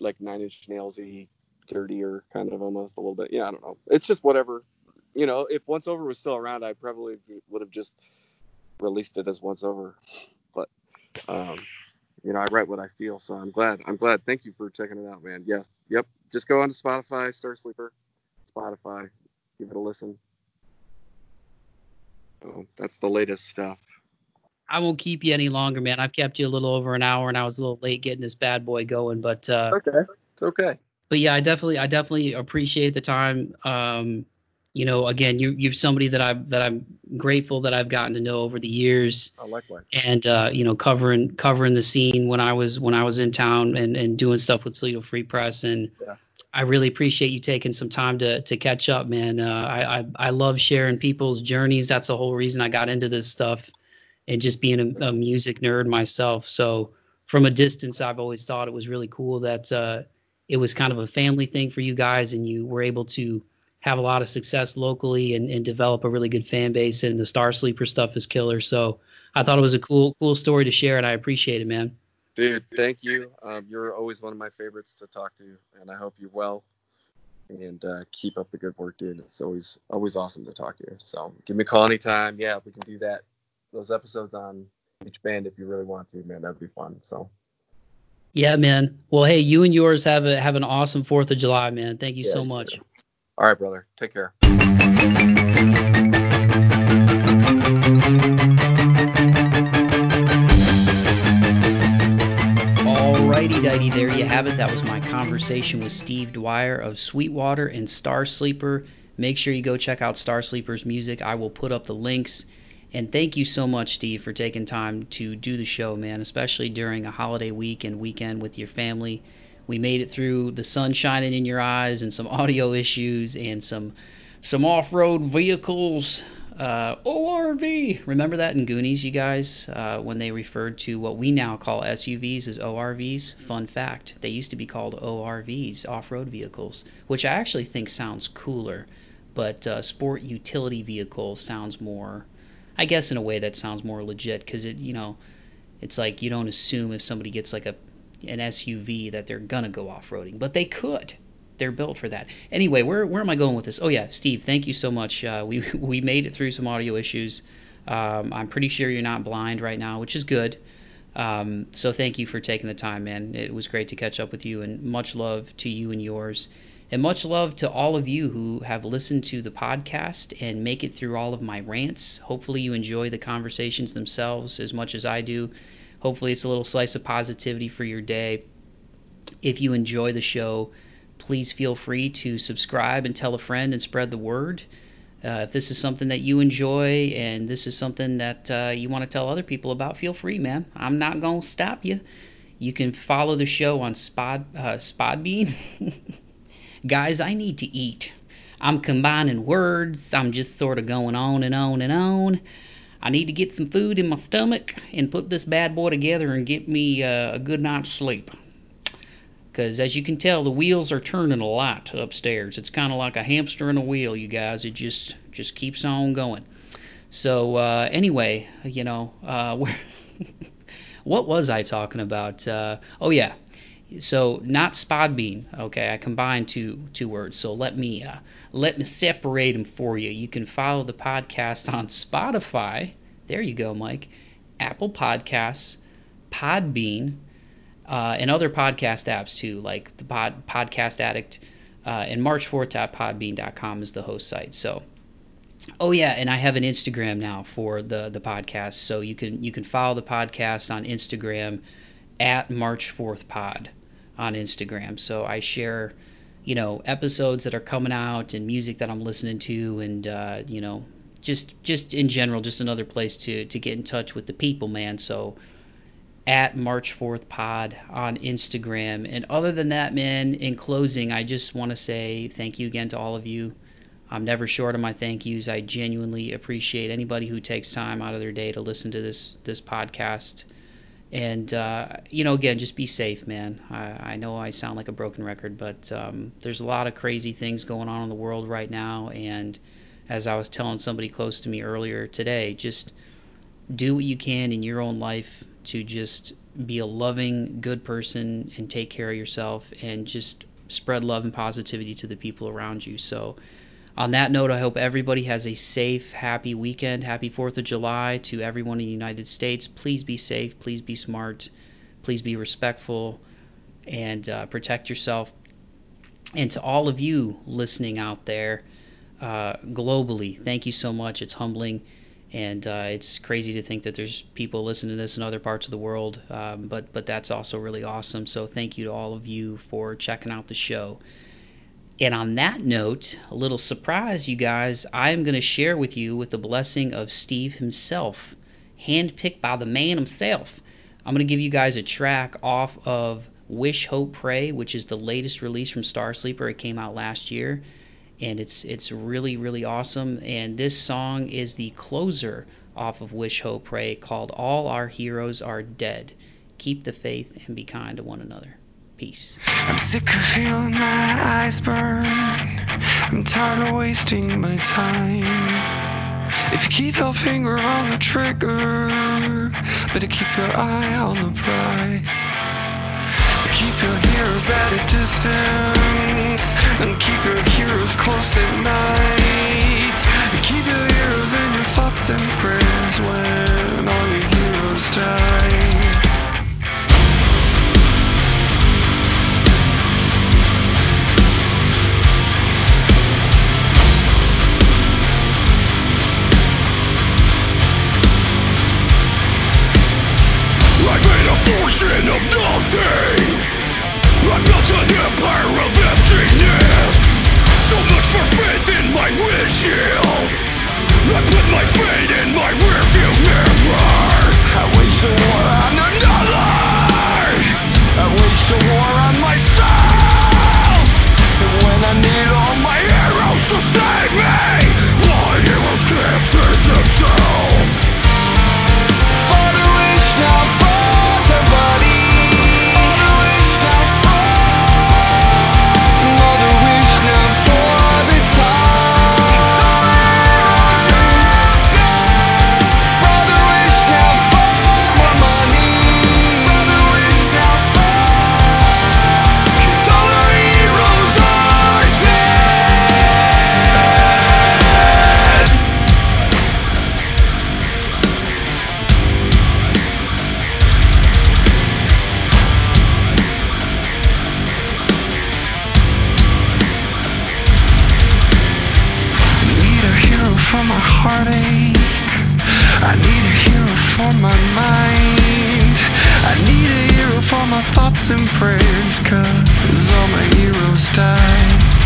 like Nine Inch Nailsy, dirtier kind of almost a little bit. Yeah, I don't know. It's just whatever. You know, if OnceOver was still around, I probably would have just released it as OnceOver. But um, you know, I write what I feel, so I'm glad. I'm glad. Thank you for checking it out, man. Yes, yep. Just go on to Spotify, Starsleeper, Spotify, give it a listen. So that's the latest stuff. I won't keep you any longer, man. I've kept you a little over an hour, and I was a little late getting this bad boy going. But uh, Okay, it's okay. but yeah, I definitely I definitely appreciate the time. Um, you know, again, you you're somebody that I that I'm grateful that I've gotten to know over the years. Oh, likewise. and uh, you know covering covering the scene when I was when I was in town and, and doing stuff with Toledo Free Press and Yeah. I really appreciate you taking some time to to catch up, man. Uh, I, I I love sharing people's journeys. That's the whole reason I got into this stuff, and just being a, a music nerd myself. So from a distance, I've always thought it was really cool that uh, it was kind of a family thing for you guys, and you were able to have a lot of success locally and, and develop a really good fan base. And the Starsleeper stuff is killer. So I thought it was a cool cool story to share, and I appreciate it, man. Dude, thank you. Um, you're always one of my favorites to talk to, and I hope you're well. And uh, keep up the good work, dude. It's always always awesome to talk to you. So give me a call anytime. Yeah, we can do that. Those episodes on each band if you really want to, man. That'd be fun. So Yeah, man. Well, hey, you and yours have a have an awesome Fourth of July, man. Thank you Yeah, so much. too. All right, brother. Take care. Alrighty, dighty, there you have it. That was my conversation with Steve Dwyer of Sweetwater and Starsleeper. Make sure you go check out Starsleeper's music. I will put up the links. And thank you so much, Steve, for taking time to do the show, man, especially during a holiday week and weekend with your family. We made it through the sun shining in your eyes and some audio issues and some some off-road vehicles uh, ORV. Remember that in Goonies, you guys, uh, when they referred to what we now call SUVs as ORVs? Fun fact: they used to be called ORVs, off-road vehicles, which I actually think sounds cooler. But uh, sport utility vehicle sounds more, I guess, in a way that sounds more legit because it, you know, it's like you don't assume if somebody gets like a an SUV that they're gonna go off-roading, but they could they're built for that. Anyway, where where am I going with this? Oh yeah, Steve, thank you so much. Uh, we we made it through some audio issues. Um, I'm pretty sure you're not blind right now, which is good. Um, so thank you for taking the time, man. It was great to catch up with you, and much love to you and yours. And much love to all of you who have listened to the podcast and make it through all of my rants. Hopefully, you enjoy the conversations themselves as much as I do. Hopefully, it's a little slice of positivity for your day. If you enjoy the show, please feel free to subscribe and tell a friend and spread the word. Uh, if this is something that you enjoy and this is something that uh, you want to tell other people about, feel free, man. I'm not going to stop you. You can follow the show on Spod, uh, Spodbean. Guys, I need to eat. I'm combining words. I'm just sort of going on and on and on. I need to get some food in my stomach and put this bad boy together and get me uh, a good night's sleep. Because as you can tell the wheels are turning a lot upstairs. It's kind of like a hamster in a wheel you guys. It just just keeps on going. So uh, anyway you know uh, what was i talking about? Uh, oh yeah so not spodbean okay? I combined two two words so let me uh, let me separate them for you. You can follow the podcast on spotify. There you go mike. Apple podcasts podbean uh, and other podcast apps too, like the Pod, Podcast Addict uh, and March4th.podbean.com is the host site. So, oh yeah, and I have an Instagram now for the the podcast, so you can you can follow the podcast on Instagram at March Forth Pod on Instagram. So I share, you know, episodes that are coming out and music that I'm listening to, and uh, you know, just just in general, just another place to to get in touch with the people, man. So at March 4th Pod on Instagram. And other than that, man, in closing, I just want to say thank you again to all of you. I'm never short of my thank yous. I genuinely appreciate anybody who takes time out of their day to listen to this this podcast. And uh, you know, again, just be safe, man. I, I, know I sound like a broken record, but um, there's a lot of crazy things going on in the world right now. And as I was telling somebody close to me earlier today, just do what you can in your own life to just be a loving, good person and take care of yourself and just spread love and positivity to the people around you. So, on that note, I hope everybody has a safe, happy weekend. Happy 4th of July to everyone in the United States. Please be safe. Please be smart. Please be respectful and uh, protect yourself. And to all of you listening out there uh, globally, thank you so much. It's humbling. And uh, it's crazy to think that there's people listening to this in other parts of the world, um, but but that's also really awesome. So thank you to all of you for checking out the show. And on that note, a little surprise, you guys, I'm going to share with you with the blessing of Steve himself, handpicked by the man himself. I'm going to give you guys a track off of Wish, Hope, Pray, which is the latest release from Starsleeper. It came out last year, and it's it's really really awesome. And this song is the closer off of Wish, Hope, Pray, called "All Our Heroes Are Dead." Keep the faith and be kind to one another. Peace. I'm sick of feeling my eyes burn. I'm tired of wasting my time. If you keep your finger on the trigger, better keep your eye on the prize. Keep your heroes at a distance, and keep your heroes close at night. Keep your heroes in your thoughts and prayers when all your heroes die. Fortune of nothing I built an empire of emptiness! So much for faith in my windshield I put my fate in my rearview mirror! I wage a war on another! I wage a war on myself! And when I need all my heroes to save me My heroes can't save themselves! Father, wish now thoughts and prayers, cause all my heroes died.